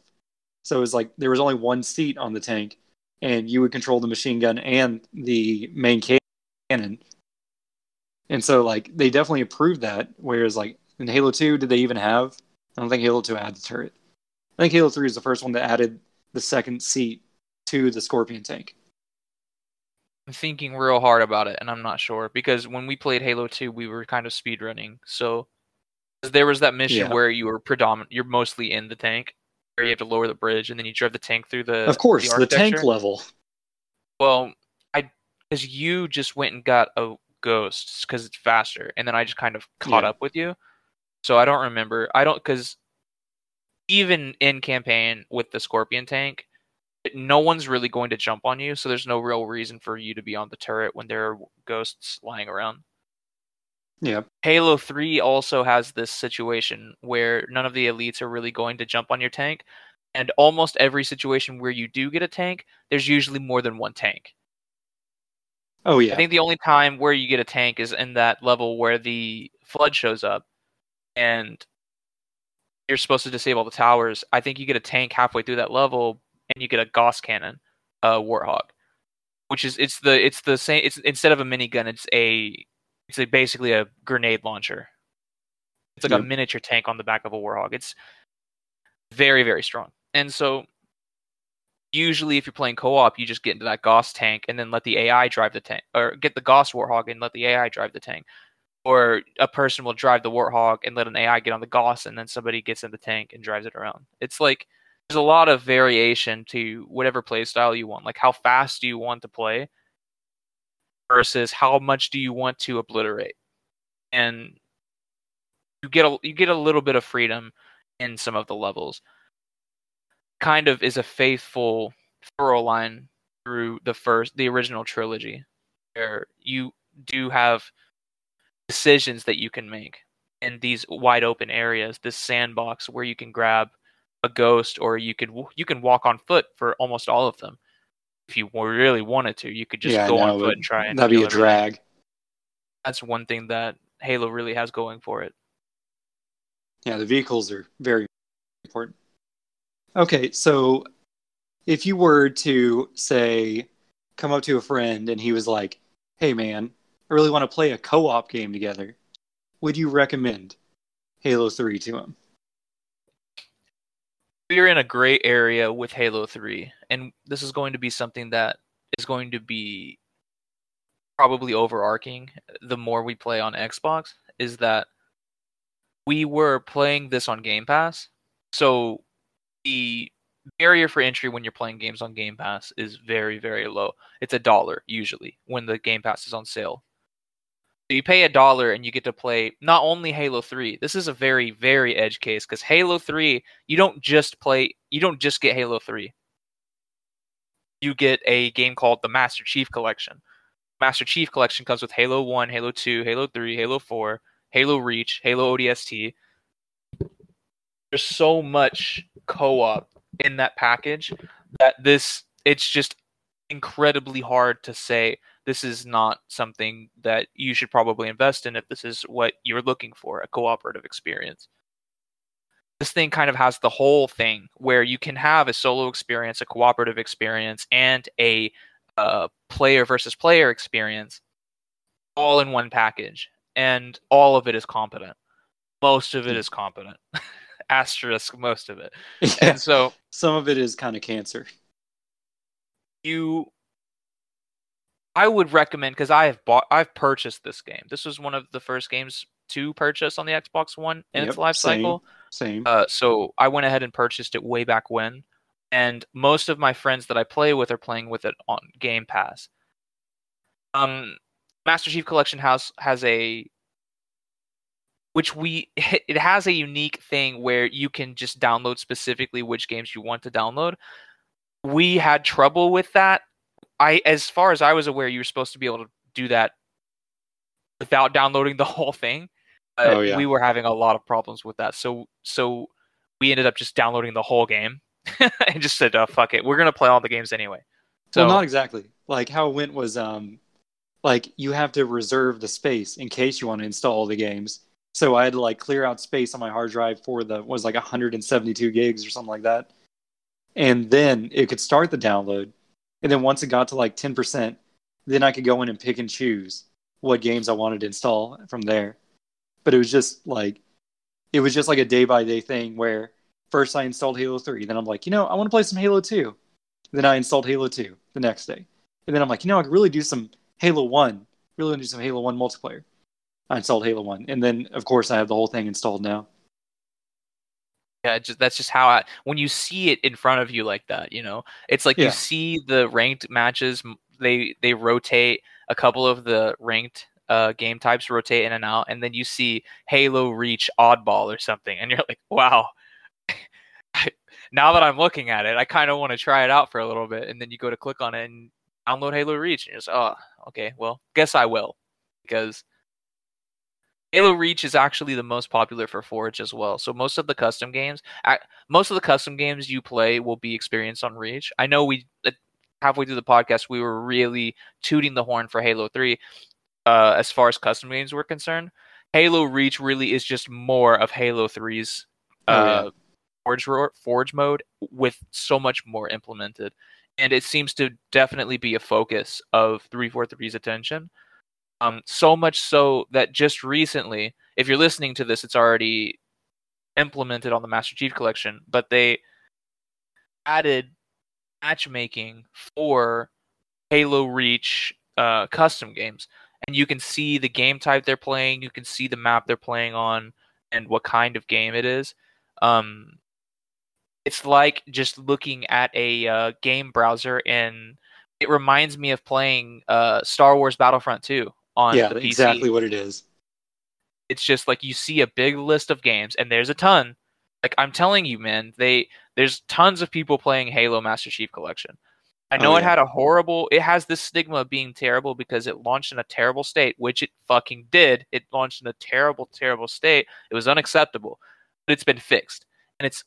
so it was like there was only one seat on the tank, and you would control the machine gun and the main cannon. And so like they definitely approved that. Whereas like in Halo Two, did they even have? I don't think Halo Two had the turret. I think Halo Three is the first one that added the second seat to the Scorpion tank. I'm thinking real hard about it, and I'm not sure because when we played Halo 2, we were kind of speed running. So there was that mission Yeah. where you were predominant, you're mostly in the tank, you have to lower the bridge, and then you drive the tank through the. of course, the, tank level. Well, I because you just went and got a ghost because it's faster, and then I just kind of caught Yeah. up with you. So I don't remember. I don't because even in campaign with the scorpion tank, no one's really going to jump on you. So there's no real reason for you to be on the turret when there are ghosts lying around. Yeah, Halo 3 also has this situation where none of the elites are really going to jump on your tank. And almost every situation where you do get a tank, there's usually more than one tank. oh yeah, I think the only time where you get a tank is in that level where the flood shows up and you're supposed to disable the towers. I think you get a tank halfway through that level and you get a Gauss cannon, uh Warthog. Which is it's the it's the same it's instead of a minigun, it's a it's a, basically a grenade launcher. It's like a miniature tank on the back of a Warthog. It's very, very strong. And so usually if you're playing co-op, you just get into that Gauss tank and then let the AI drive the tank, or get the Gauss Warthog and let the AI drive the tank. Or a person will drive the Warthog and let an AI get on the Gauss, and then somebody gets in the tank and drives it around. It's like there's a lot of variation to whatever play style you want. Like how fast do you want to play versus how much do you want to obliterate, and you get a you get a little bit of freedom in some of the levels. Kind of is a faithful thorough line through the first the original trilogy where you do have decisions that you can make in these wide open areas this sandbox where you can grab a ghost or you could you can walk on foot for almost all of them if you really wanted to you could just yeah, go no, on foot and try and that'd be a everything. drag. that's one thing that halo really has going for it Yeah, the vehicles are very important. Okay, so if you were to say come up to a friend and he was like, "Hey man, I really want to play a co-op game together." Would you recommend Halo 3 to him? We're in a gray area with Halo 3, and this is going to be something that is going to be probably overarching the more we play on Xbox is that we were playing this on Game Pass. So the barrier for entry when you're playing games on Game Pass is very, very low. It's a dollar usually when the Game Pass is on sale. So you pay a dollar and you get to play not only Halo 3. This is a very, very edge case because Halo 3, you don't just play, you don't just get Halo 3. You get a game called the Master Chief Collection. Master Chief Collection comes with Halo 1, Halo 2, Halo 3, Halo 4, Halo Reach, Halo ODST. There's so much co-op in that package that this it's just incredibly hard to say this is not something that you should probably invest in if this is what you're looking for a cooperative experience. This thing kind of has the whole thing where you can have a solo experience a cooperative experience and a uh, player versus player experience all in one package and all of it is competent. Most of it is competent. Asterisk most of it. Yeah, and so some of it is kind of cancer. You I would recommend because I have bought I've purchased this game. This was one of the first games to purchase on the Xbox One in its Yep, life same. cycle. Same. Uh, so I went ahead and purchased it way back when, and most of my friends that I play with are playing with it on Game Pass. Um, Master Chief Collection House has a which we it has a unique thing where you can just download specifically which games you want to download. We had trouble with that. I as far as I was aware, you were supposed to be able to do that without downloading the whole thing. Uh, Oh, yeah. We were having a lot of problems with that. So so we ended up just downloading the whole game and just said, oh, "Fuck it, we're gonna play all the games anyway." So well, not exactly. Like how it went was um like you have to reserve the space in case you want to install all the games. So I had to like clear out space on my hard drive for the was like 172 gigs or something like that. And then it could start the download. And then once it got to like 10%, then I could go in and pick and choose what games I wanted to install from there. But it was just like it was just like a day by day thing where first I installed Halo 3, then I'm like, you know, I want to play some Halo 2. Then I installed Halo 2 the next day. And then I'm like, you know, I could really do some Halo One. Really want to do some Halo One multiplayer. I installed Halo One, and then of course I have the whole thing installed now. Yeah, just that's just how I when you see it in front of you like that, you know, it's like Yeah. you see the ranked matches. They they rotate a couple of the ranked uh, game types rotate in and out, and then you see Halo Reach Oddball or something, and you're like, wow. now that I'm looking at it, I kind of want to try it out for a little bit, and then you go to click on it and download Halo Reach, and you're just, oh, okay, well, guess I will, because Halo Reach is actually the most popular for Forge as well. So most of the custom games, most of the custom games you play will be experienced on Reach. I know we uh, halfway through the podcast we were really tooting the horn for Halo Three, uh, as far as custom games were concerned. Halo Reach really is just more of Halo 3's Oh, uh, yeah. Forge Forge mode with so much more implemented, and it seems to definitely be a focus of 343's attention. Um, so much so that just recently, if you're listening to this, it's already implemented on the Master Chief Collection, but they added matchmaking for Halo Reach uh, custom games, and you can see the game type they're playing, you can see the map they're playing on, and what kind of game it is. Um, it's like just looking at a uh, game browser, and it reminds me of playing uh, Star Wars Battlefront 2 on yeah, the PC exactly what it is. it's just like you see a big list of games and there's a ton. Like i'm telling you man they there's tons of people playing halo master chief collection. I oh, know Oh, it had a horrible it has this stigma of being terrible because it launched in a terrible state which it fucking did. It launched in a terrible terrible state. It was unacceptable but it's been fixed and it's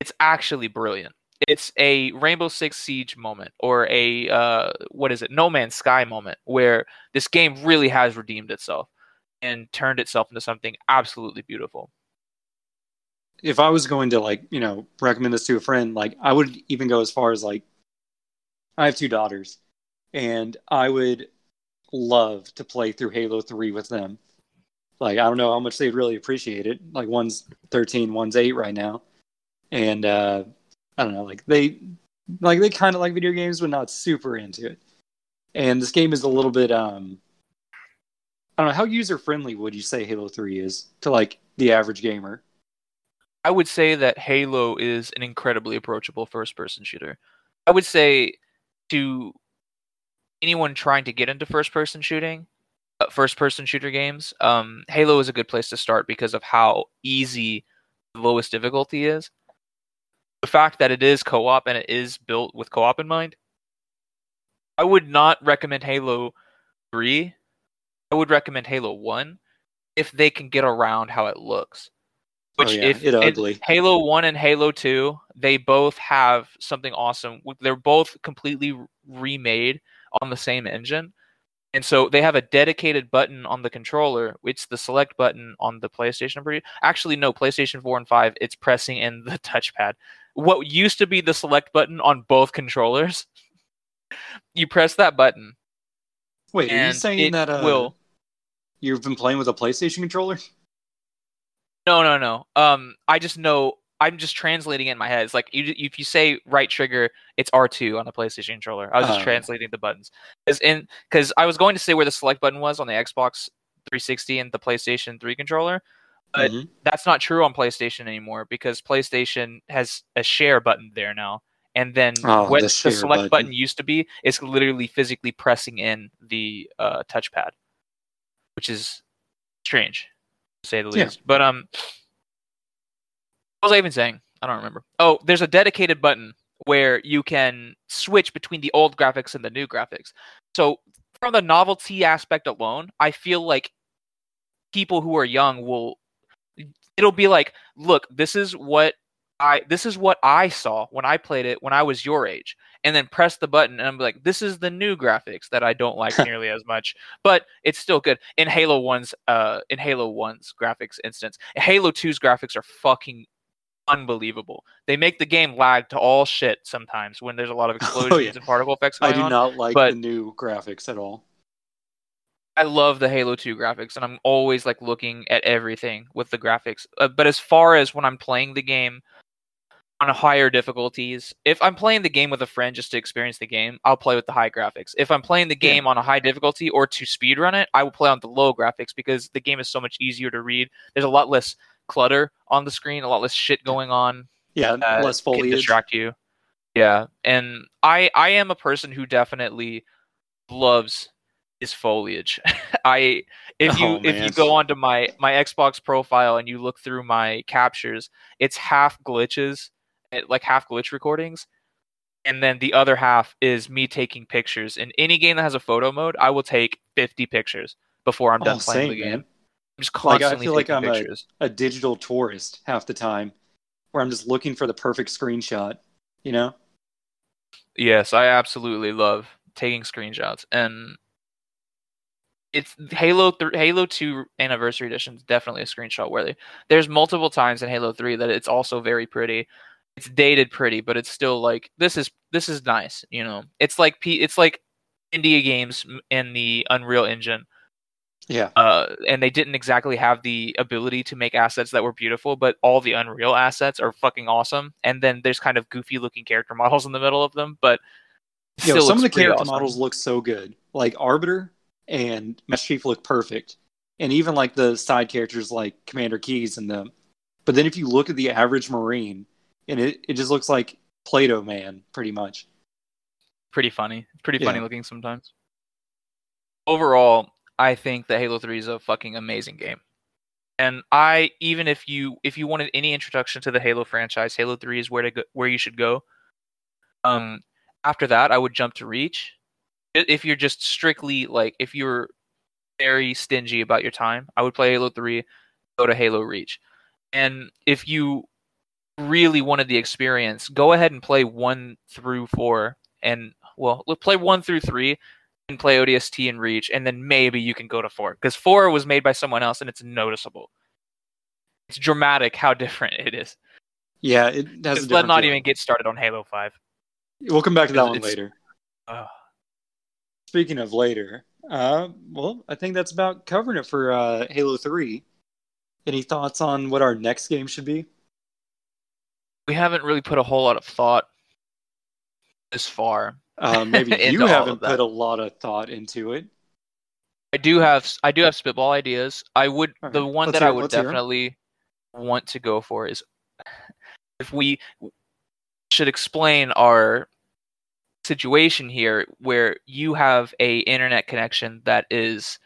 it's actually brilliant it's a rainbow six siege moment or a uh what is it no man's sky moment where this game really has redeemed itself and turned itself into something absolutely beautiful. If I was going to like, you know, recommend this to a friend, like I would even go as far as like I have two daughters and I would love to play through Halo 3 with them. Like I don't know how much they'd really appreciate it. Like one's 13, one's 8 right now. And uh I don't know, like they like they kind of like video games but not super into it. And this game is a little bit um I don't know how user friendly would you say Halo 3 is to like the average gamer? I would say that Halo is an incredibly approachable first person shooter. I would say to anyone trying to get into first person shooting, uh, first person shooter games, um, Halo is a good place to start because of how easy the lowest difficulty is. The fact that it is co op and it is built with co op in mind. I would not recommend Halo 3. I would recommend Halo 1 if they can get around how it looks. Which oh, yeah, if it ugly. Halo 1 and Halo 2, they both have something awesome. They're both completely remade on the same engine. And so they have a dedicated button on the controller. It's the select button on the PlayStation. Actually, no, PlayStation 4 and 5, it's pressing in the touchpad. What used to be the select button on both controllers, you press that button. Wait, are you saying that uh, will- you've been playing with a PlayStation controller? No, no, no. Um, I just know. I'm just translating it in my head. It's like you, if you say right trigger, it's R2 on the PlayStation controller. I was just Oh. translating the buttons. Because I was going to say where the select button was on the Xbox 360 and the PlayStation 3 controller. But- Mhm. That's not true on PlayStation anymore because PlayStation has a share button there now. And then Oh, what the the, select button. button. used to be is literally physically pressing in the uh, touchpad, which is strange to say the Yeah. least. But um, what was I even saying? I don't remember. Oh, there's a dedicated button where you can switch between the old graphics and the new graphics. So from the novelty aspect alone, I feel like people who are young will it'll be like, look, this is what I this is what I saw when I played it when I was your age. And then press the button and I'm like, this is the new graphics that I don't like nearly as much. But it's still good. In Halo 1's uh in Halo 1's graphics instance, Halo 2's graphics are fucking unbelievable. They make the game lag to all shit sometimes when there's a lot of explosions Oh, yeah. and particle effects I do on. not like the new graphics at all. I love the Halo 2 graphics, and I'm always like looking at everything with the graphics. Uh, but as far as when I'm playing the game, on higher difficulties. If I'm playing the game with a friend just to experience the game, I'll play with the high graphics. If I'm playing the Yeah. game on a high difficulty or to speedrun it, I will play on the low graphics because the game is so much easier to read. There's a lot less clutter on the screen, a lot less shit going on Yeah, that less can foliage. distract you. Yeah, and I I am a person who definitely loves his foliage. I if you Oh, if you go onto my my Xbox profile and you look through my captures, it's half glitches, eh, like half glitch recordings, and then the other half is me taking pictures. In any game that has a photo mode, I will take 50 pictures before I'm done Oh, playing same, the game. man. I'm just Like, I feel like I'm a- A digital tourist half the time, where I'm just looking for the perfect screenshot. You know? Yes, I absolutely love taking screenshots, and it's Halo th- Halo Two Anniversary Edition is definitely a screenshot worthy. There's multiple times in Halo Three that it's also very pretty. It's dated pretty, but it's still like this is this is nice. You know, it's like P, it's like India games in the Unreal Engine Yeah. uh, and they didn't exactly have the ability to make assets that were beautiful, but all the Unreal assets are fucking awesome. And then there's kind of goofy looking character models in the middle of them, but Yo, some of the character awesome. models look so good. Like Arbiter and Master Chief look perfect. And even like the side characters like Commander Keyes and them. But then if you look at the average Marine, and it, it just looks like Play-Doh Man, pretty much. pretty funny, pretty funny Yeah. looking sometimes. Overall, I think that Halo 3 is a fucking amazing game. And I even if you if you wanted any introduction to the Halo franchise, Halo 3 is where to go, where you should go. Um after that, I would jump to Reach. If you're just strictly like if you're very stingy about your time, I would play Halo 3, go to Halo Reach. And if you really wanted the experience, go ahead and play 1 through 4 and well, play 1 through 3 and play ODST and Reach, and then maybe you can go to four because four was made by someone else and it's noticeable. It's dramatic how different it is. Yeah, it has a let different not feeling. even get started on Halo Five. We'll come back to that one later. Ugh. Speaking of later, uh, well, I think that's about covering it for uh, Halo 3. Any thoughts on what our next game should be? we haven't really put a whole lot of thought this far. Uh, maybe you haven't put a lot of thought into it. I do have I do have spitball ideas. I would All the one let's that I hear would definitely want to go for is if we should explain our situation here where you have a internet connection that is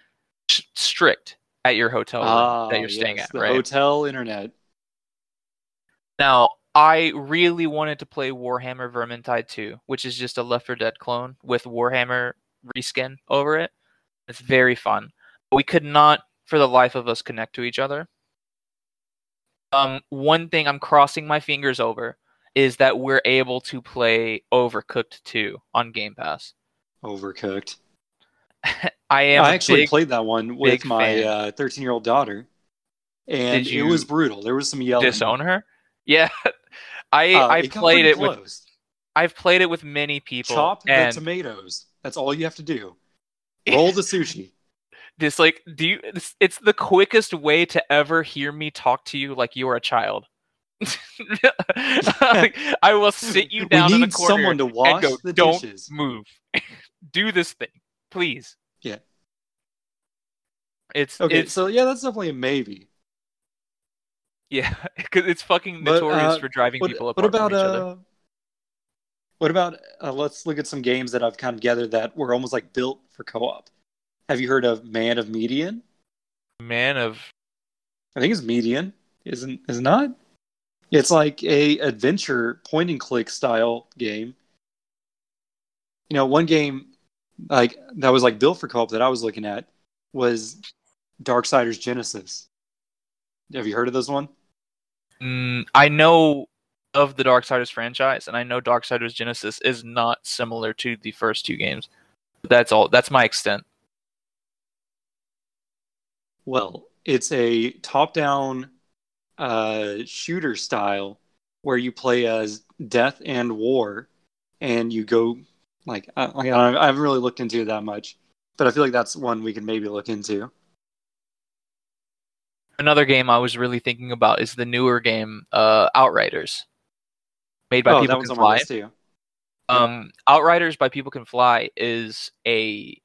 s- strict at your hotel Ah, that you're staying yes, at, the right? hotel internet. Now, I really wanted to play Warhammer Vermintide 2, which is just a Left 4 Dead clone with Warhammer reskin over it. It's very fun. But we could not, for the life of us, connect to each other. Um, one thing I'm crossing my fingers over is that we're able to play Overcooked 2 on Game Pass. Overcooked. I am I actually big- played that one with my fan. uh, 13 year old daughter, and it was brutal. There was some yelling. disown her. Yeah, I Uh, I it played it with. I've played it with many people. Chop and the tomatoes. That's all you have to do. Roll the sushi. this like do you it's, it's the quickest way to ever hear me talk to you like you're a child Like, i will sit you down we in the corner someone to and go the don't dishes. move do this thing please Yeah. it's Okay, it's so yeah, that's definitely a maybe. Yeah because it's fucking But, notorious uh, for driving What, people what apart about from each other uh? What about uh, let's look at some games that I've kind of gathered that were almost like built for co-op. Have you heard of Man of Median? man of I think it's Median, isn't is it not? It's like a adventure point and click style game. You know, one game like that was like built for co-op that I was looking at was Darksiders Genesis. Have you heard of this one? Mm, i know of the darksiders franchise and i know darksiders genesis is not similar to the first two games that's all that's my extent Well, it's a top-down uh, shooter style where you play as Death and War, and you go like I, I I haven't really looked into it that much, but I feel like that's one we can maybe look into. Another game I was really thinking about is the newer game, uh, Outriders. made by oh, People Can Fly. too. Um, Outriders by People Can Fly is a.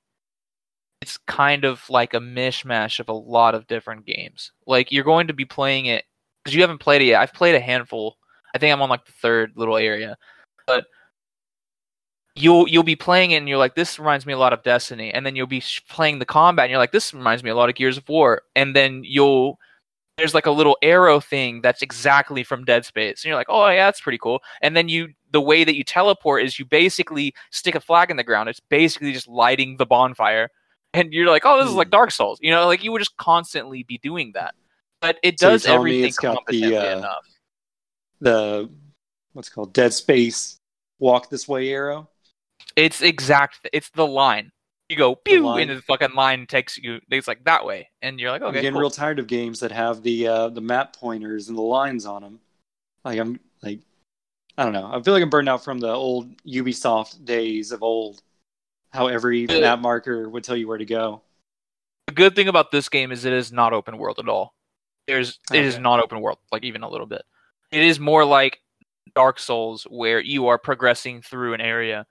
It's kind of like a mishmash of a lot of different games. Like you're going to be playing it because you haven't played it yet. I've played a handful. I think I'm on like the third little area, but you'll you'll be playing it and you're like, this reminds me a lot of Destiny, and then you'll be sh- playing the combat and you're like, this reminds me a lot of Gears of War, and then you'll there's like a little arrow thing that's exactly from Dead Space, and you're like, oh yeah, that's pretty cool. And then you the way that you teleport is you basically stick a flag in the ground. It's basically just lighting the bonfire, and you're like, oh, this is like Hmm. Dark Souls. You know, like you would just constantly be doing that. But it does me everything it's the, uh, enough. The what's it called Dead Space walk this way arrow. It's exact. It's the line. You go pew, line. and the fucking line takes you. It's like that way, and you're like, I'm okay, getting cool. real tired of games that have the uh, the map pointers and the lines on them. Like I'm like I don't know. I feel like I'm burned out from the old Ubisoft days of old. How every map marker would tell you where to go. the good thing about this game is it is not open world at all. There's it is not open world, like even a little bit. It is more like Dark Souls, where you are progressing through an area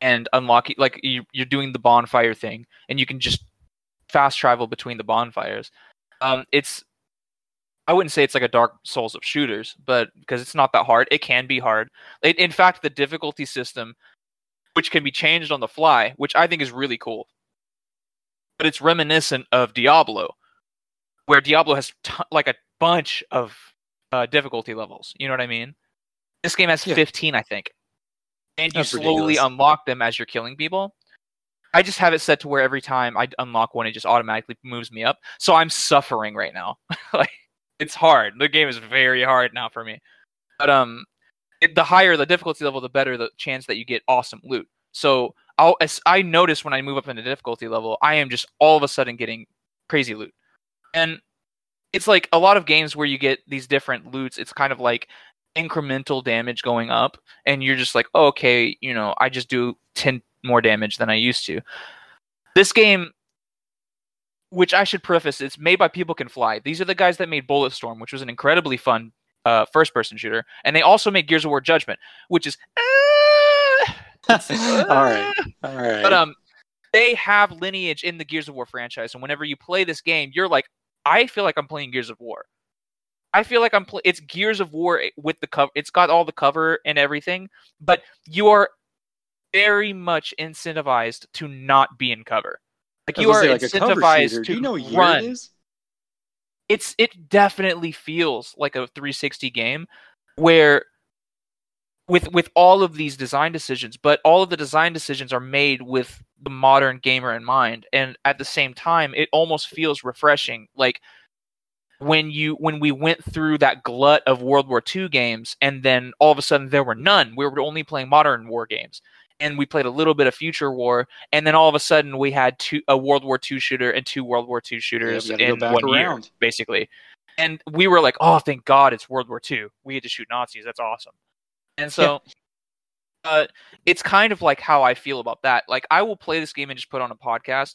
and unlocking, like you, you're doing the bonfire thing, and you can just fast travel between the bonfires. Um, it's I wouldn't say it's like a Dark Souls of shooters, but because it's not that hard, it can be hard. It, in fact, the difficulty system, which can be changed on the fly, which I think is really cool, but it's reminiscent of Diablo, where Diablo has t- like a bunch of uh, difficulty levels. You know what I mean? This game has Yeah. 15, I think, and you That's slowly ridiculous. unlock them as you're killing people. I just have it set to where every time I unlock one, it just automatically moves me up. So I'm suffering right now. like it's hard. The game is very hard now for me. But um, it, the higher the difficulty level, the better the chance that you get awesome loot. So I'll as I notice when I move up in the difficulty level, I am just all of a sudden getting crazy loot, and it's like a lot of games where you get these different loots. It's kind of like incremental damage going up, and you're just like, oh, okay, you know, I just do ten more damage than I used to. This game, which I should preface, it's made by People Can Fly. These are the guys that made Bulletstorm, which was an incredibly fun uh, first-person shooter, and they also made Gears of War Judgment, which is. eh, all right, all right. but um, they have lineage in the Gears of War franchise, and whenever you play this game, you're like, I feel like I'm playing Gears of War. I feel like I'm pl- it's Gears of War eh, with the cover. It's got all the cover and everything, but you are very much incentivized to not be in cover. Like you are say, like incentivized to you know run. it is? It's it definitely feels like a 360 game where with with all of these design decisions, but all of the design decisions are made with the modern gamer in mind, and at the same time, it almost feels refreshing. Like when you when we went through that glut of World War II games, and then all of a sudden there were none. We were only playing modern war games, and we played a little bit of Future War, and then all of a sudden we had two a World War II shooter and two World War II shooters gotta in one year, around. basically. And we were like, "Oh, thank God, it's World War II. We get to shoot Nazis. That's awesome." And so, uh, it's kind of like how I feel about that. Like, I will play this game and just put on a podcast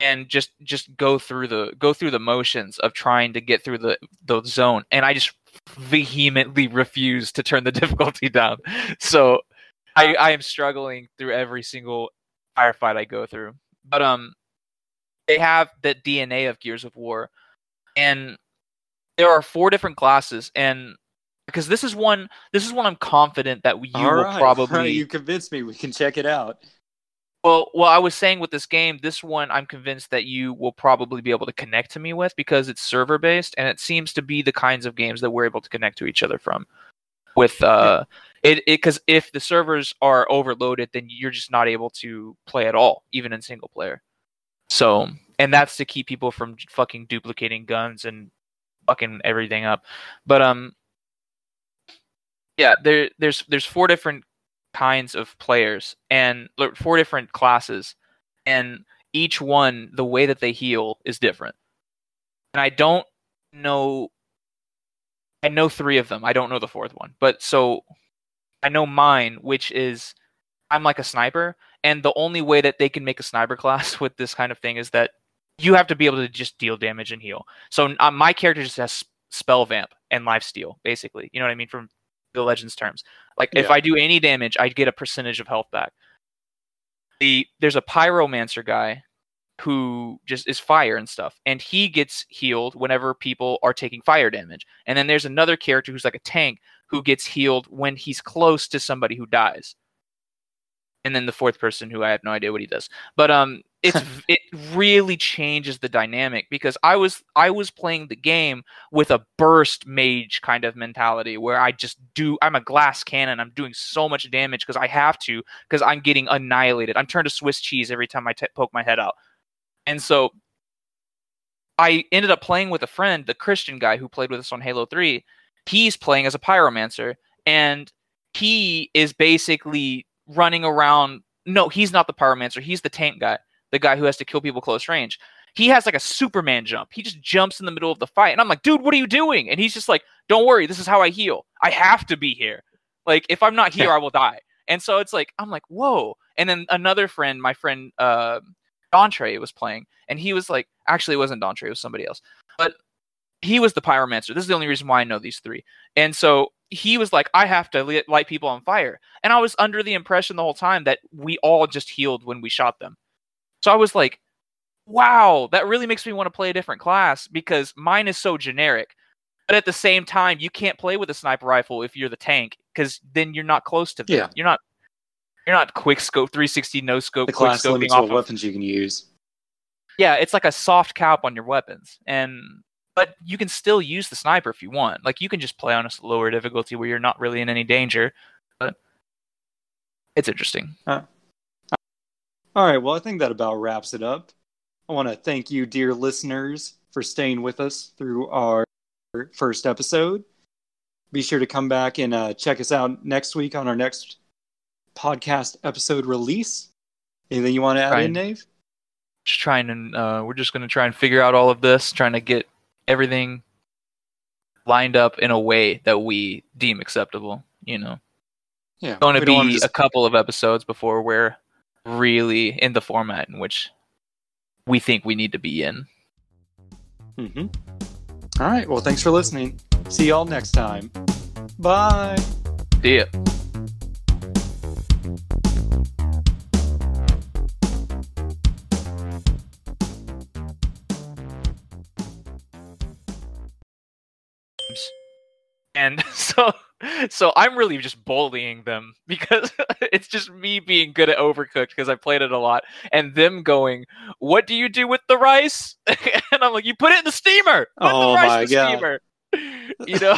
and just just go through the go through the motions of trying to get through the the zone, and I just vehemently refuse to turn the difficulty down. So, I I am struggling through every single firefight I go through. But um, they have the DNA of Gears of War, and there are four different classes, and because this is one, this is one I'm confident that you All will right, probably. right, you convinced me. We can check it out. Well, well, I was saying with this game, this one I'm convinced that you will probably be able to connect to me with because it's server based, and it seems to be the kinds of games that we're able to connect to each other from. With uh, it it because if the servers are overloaded, then you're just not able to play at all, even in single player. So, and that's to keep people from fucking duplicating guns and fucking everything up. But um, yeah, there there's there's four different kinds of players and four different classes, and each one the way that they heal is different. And I don't know. I know three of them. I don't know the fourth one, but so I know mine, which is I'm like a sniper, and the only way that they can make a sniper class with this kind of thing is that you have to be able to just deal damage and heal. So uh, my character just has spell vamp and life steal, basically. You know what I mean? From the Legends terms. Like if I do any damage, I get a percentage of health back. The there's a pyromancer guy who just is fire and stuff, and he gets healed whenever people are taking fire damage. And then there's another character who's like a tank who gets healed when he's close to somebody who dies. And then the fourth person who I have no idea what he does. But um it's it really changes the dynamic because I was I was playing the game with a burst mage kind of mentality where I just do I'm a glass cannon. I'm doing so much damage because I have to because I'm getting annihilated. I'm turned to Swiss cheese every time I t- poke my head out. And so I ended up playing with a friend the Christian guy who played with us on Halo 3 he's playing as a pyromancer and he is basically running around no he's not the pyromancer. He's the tank guy the guy who has to kill people close range he has like a Superman jump. He just jumps in the middle of the fight. And I'm like, dude, what are you doing? And he's just like, don't worry, this is how I heal. I have to be here. Like, if I'm not here, I will die. And so it's like, I'm like, whoa. And then another friend, my friend uh Dontre was playing, and he was like, actually it wasn't Dontre, it was somebody else. But he was the pyromancer. This is the only reason why I know these three. And so he was like, I have to light people on fire. And I was under the impression the whole time that we all just healed when we shot them. So I was like, wow, that really makes me want to play a different class because mine is so generic. But at the same time, you can't play with a sniper rifle if you're the tank because then you're not close to them. Yeah. You're not. You're not quick scope 360 no scope The quick class limits off. what Of, weapons you can use. yeah, it's like a soft cap on your weapons, and but you can still use the sniper if you want. Like you can just play on a lower difficulty where you're not really in any danger. But it's interesting. Uh, All right, well, I think that about wraps it up. I want to thank you, dear listeners, for staying with us through our first episode. Be sure to come back and uh, check us out next week on our next podcast episode release. Anything you want to add Right. in, Nave? just trying and uh, we're just going to try and figure out all of this trying to get everything lined up in a way that we deem acceptable you know Yeah, going to we don't wanna be a couple of episodes before we're really in the format in which we think we need to be in Mhm. All right, well, thanks for listening. See y'all next time. Bye. see ya. and so so i'm really just bullying them because it's just me being good at overcooked because i played it a lot and them going what do you do with the rice? And i'm like you put it in the steamer. Put Oh the rice my in the God. steamer. You know?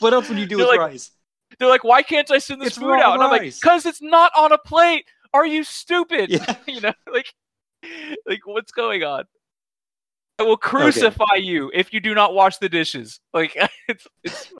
What else would you do They're with like- rice? they're like why can't i send this It's food out? And i'm like because it's not on a plate. Are you stupid? Yeah. you know? Like like what's going on? I will crucify you if you do not wash the dishes. Like it's it's